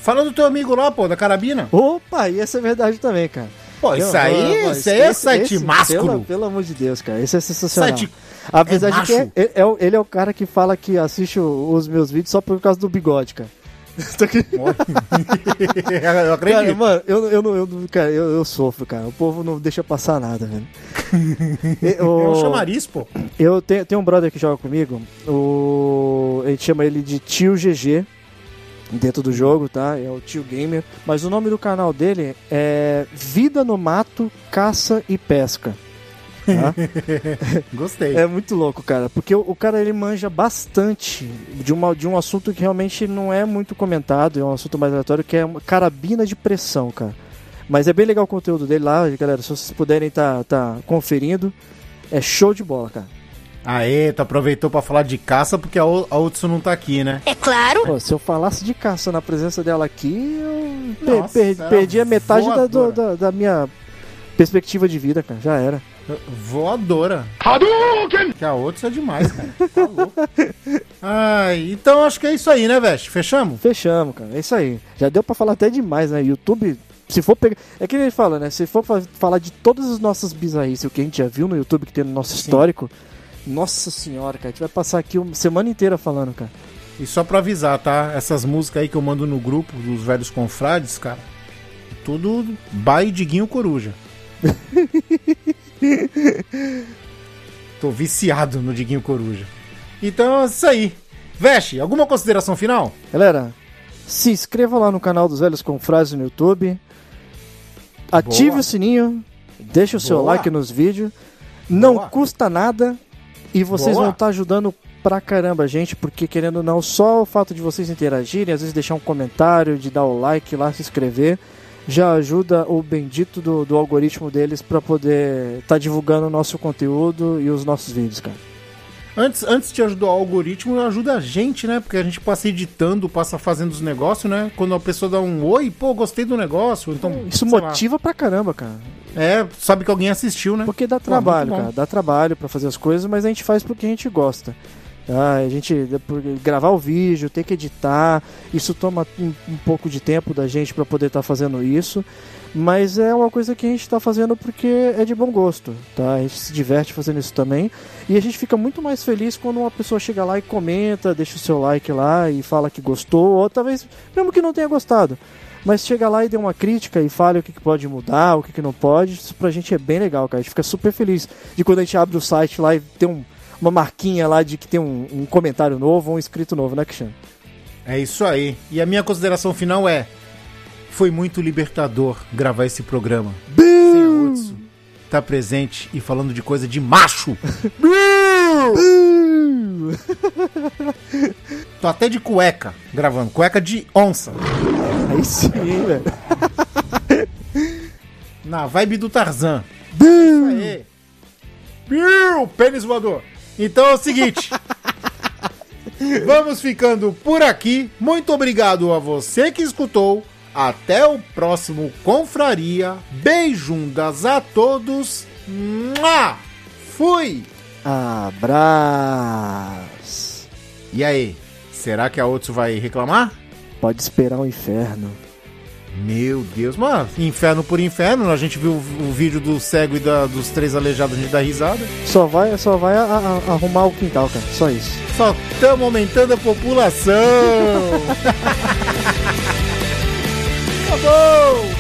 Fala do teu amigo lá, pô, da carabina. Opa, e essa é verdade também, cara. Pô, isso aí, pô, isso aí é site esse, másculo. Pelo, pelo, amor de Deus, cara. Isso é sensacional. Site Apesar é de que é, é, é, ele é o cara que fala que assiste os meus vídeos só por causa do bigode, cara. [LAUGHS] [LAUGHS] eu acredito. Cara, mano, eu, eu, eu, cara, eu, eu sofro, cara. O povo não deixa passar nada, velho. [LAUGHS] Eu, chamariz, pô. Eu tenho, tenho um brother que joga comigo. O, a gente chama ele de Tio GG dentro do jogo, tá? É o Tio Gamer. Mas o nome do canal dele é Vida no Mato, Caça e Pesca. Tá? [LAUGHS] Gostei. É muito louco, cara, porque o, o, cara ele manja bastante de, uma, de um assunto que realmente não é muito comentado, é um assunto mais aleatório, que é uma carabina de pressão, cara. Mas é bem legal o conteúdo dele lá, galera. Se vocês puderem estar tá, tá conferindo, é show de bola, cara. Aê, tu aproveitou para falar de caça porque a, Otsu não tá aqui, né? É claro. Pô, se eu falasse de caça na presença dela aqui, eu Nossa, per per perdi a metade da, do, da, da, minha perspectiva de vida, cara. Já era. Voadora. Hadouken! Que a Otsu é demais, cara. Tá louco. Ai, então acho que é isso aí, né, Veste? Fechamos? Fechamos, cara. É isso aí. Já deu para falar até demais, né? YouTube se for pegar. É que ele fala, né? Se for falar de todas as nossas bizarrices, o que a gente já viu no YouTube que tem no nosso Sim. histórico, nossa senhora, cara, a gente vai passar aqui uma semana inteira falando, cara. E só pra avisar, tá? Essas músicas aí que eu mando no grupo dos velhos confrades, cara, tudo by Diguinho Coruja. [LAUGHS] [LAUGHS] Tô viciado no Diguinho Coruja. Então é isso aí. Veste, alguma consideração final? Galera, se inscreva lá no canal dos Velhos Confrades no YouTube. Ative Boa. o sininho. Deixe o Boa. seu like nos vídeos. Não Boa. custa nada. E vocês vão estar tá ajudando pra caramba a gente, porque querendo ou não, só o fato de vocês interagirem, às vezes deixar um comentário, de dar o like lá, se inscrever, já ajuda o bendito do, do algoritmo deles para poder estar tá divulgando o nosso conteúdo e os nossos vídeos, cara. Antes, antes de ajudar o algoritmo, ajuda a gente, né? Porque a gente passa editando, passa fazendo os negócios, né? Quando a pessoa dá um oi, pô, gostei do negócio. Então, Isso motiva lá. pra caramba, cara. É, sabe que alguém assistiu, né? Porque dá trabalho, cara. Dá trabalho para fazer as coisas, mas a gente faz porque a gente gosta. Tá? A gente gravar o vídeo, ter que editar, isso toma um, um pouco de tempo da gente para poder estar tá fazendo isso. Mas é uma coisa que a gente está fazendo porque é de bom gosto, tá? A gente se diverte fazendo isso também. E a gente fica muito mais feliz quando uma pessoa chega lá e comenta, deixa o seu like lá e fala que gostou, ou talvez mesmo que não tenha gostado. Mas chega lá e dê uma crítica e fale o que, pode mudar, o que não pode. Isso pra gente é bem legal, cara. A gente fica super feliz de quando a gente abre o site lá e tem um, uma marquinha lá de que tem um, um comentário novo, um inscrito novo, né, Cristiano? É isso aí. E a minha consideração final é: foi muito libertador gravar esse programa. Sem a Otsu tá presente e falando de coisa de macho. [LAUGHS] Tô até de cueca gravando, cueca de onça. Aí sim, velho. Na vibe do Tarzan. Isso aí. Piu, pênis voador. Então é o seguinte. Vamos ficando por aqui. Muito obrigado a você que escutou. Até o próximo Confraria. Beijundas a todos. Mua! Fui! Abraço! E aí, será que a Otsu vai reclamar? Pode esperar o inferno. Meu Deus, mano, inferno por inferno, a gente viu o, vídeo do cego e da, dos três aleijados, a gente dá risada. Só vai, só vai a, a, arrumar o quintal, cara, só isso. Só estamos aumentando a população! [LAUGHS] Acabou!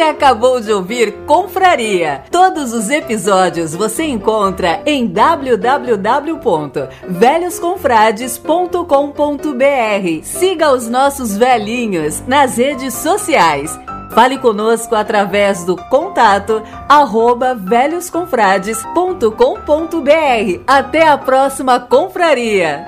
Você acabou de ouvir Confraria. Todos os episódios você encontra em www.velhosconfrades.com.br. Siga os nossos velhinhos nas redes sociais. Fale conosco através do contato arroba velhosconfrades.com.br. Até a próxima confraria!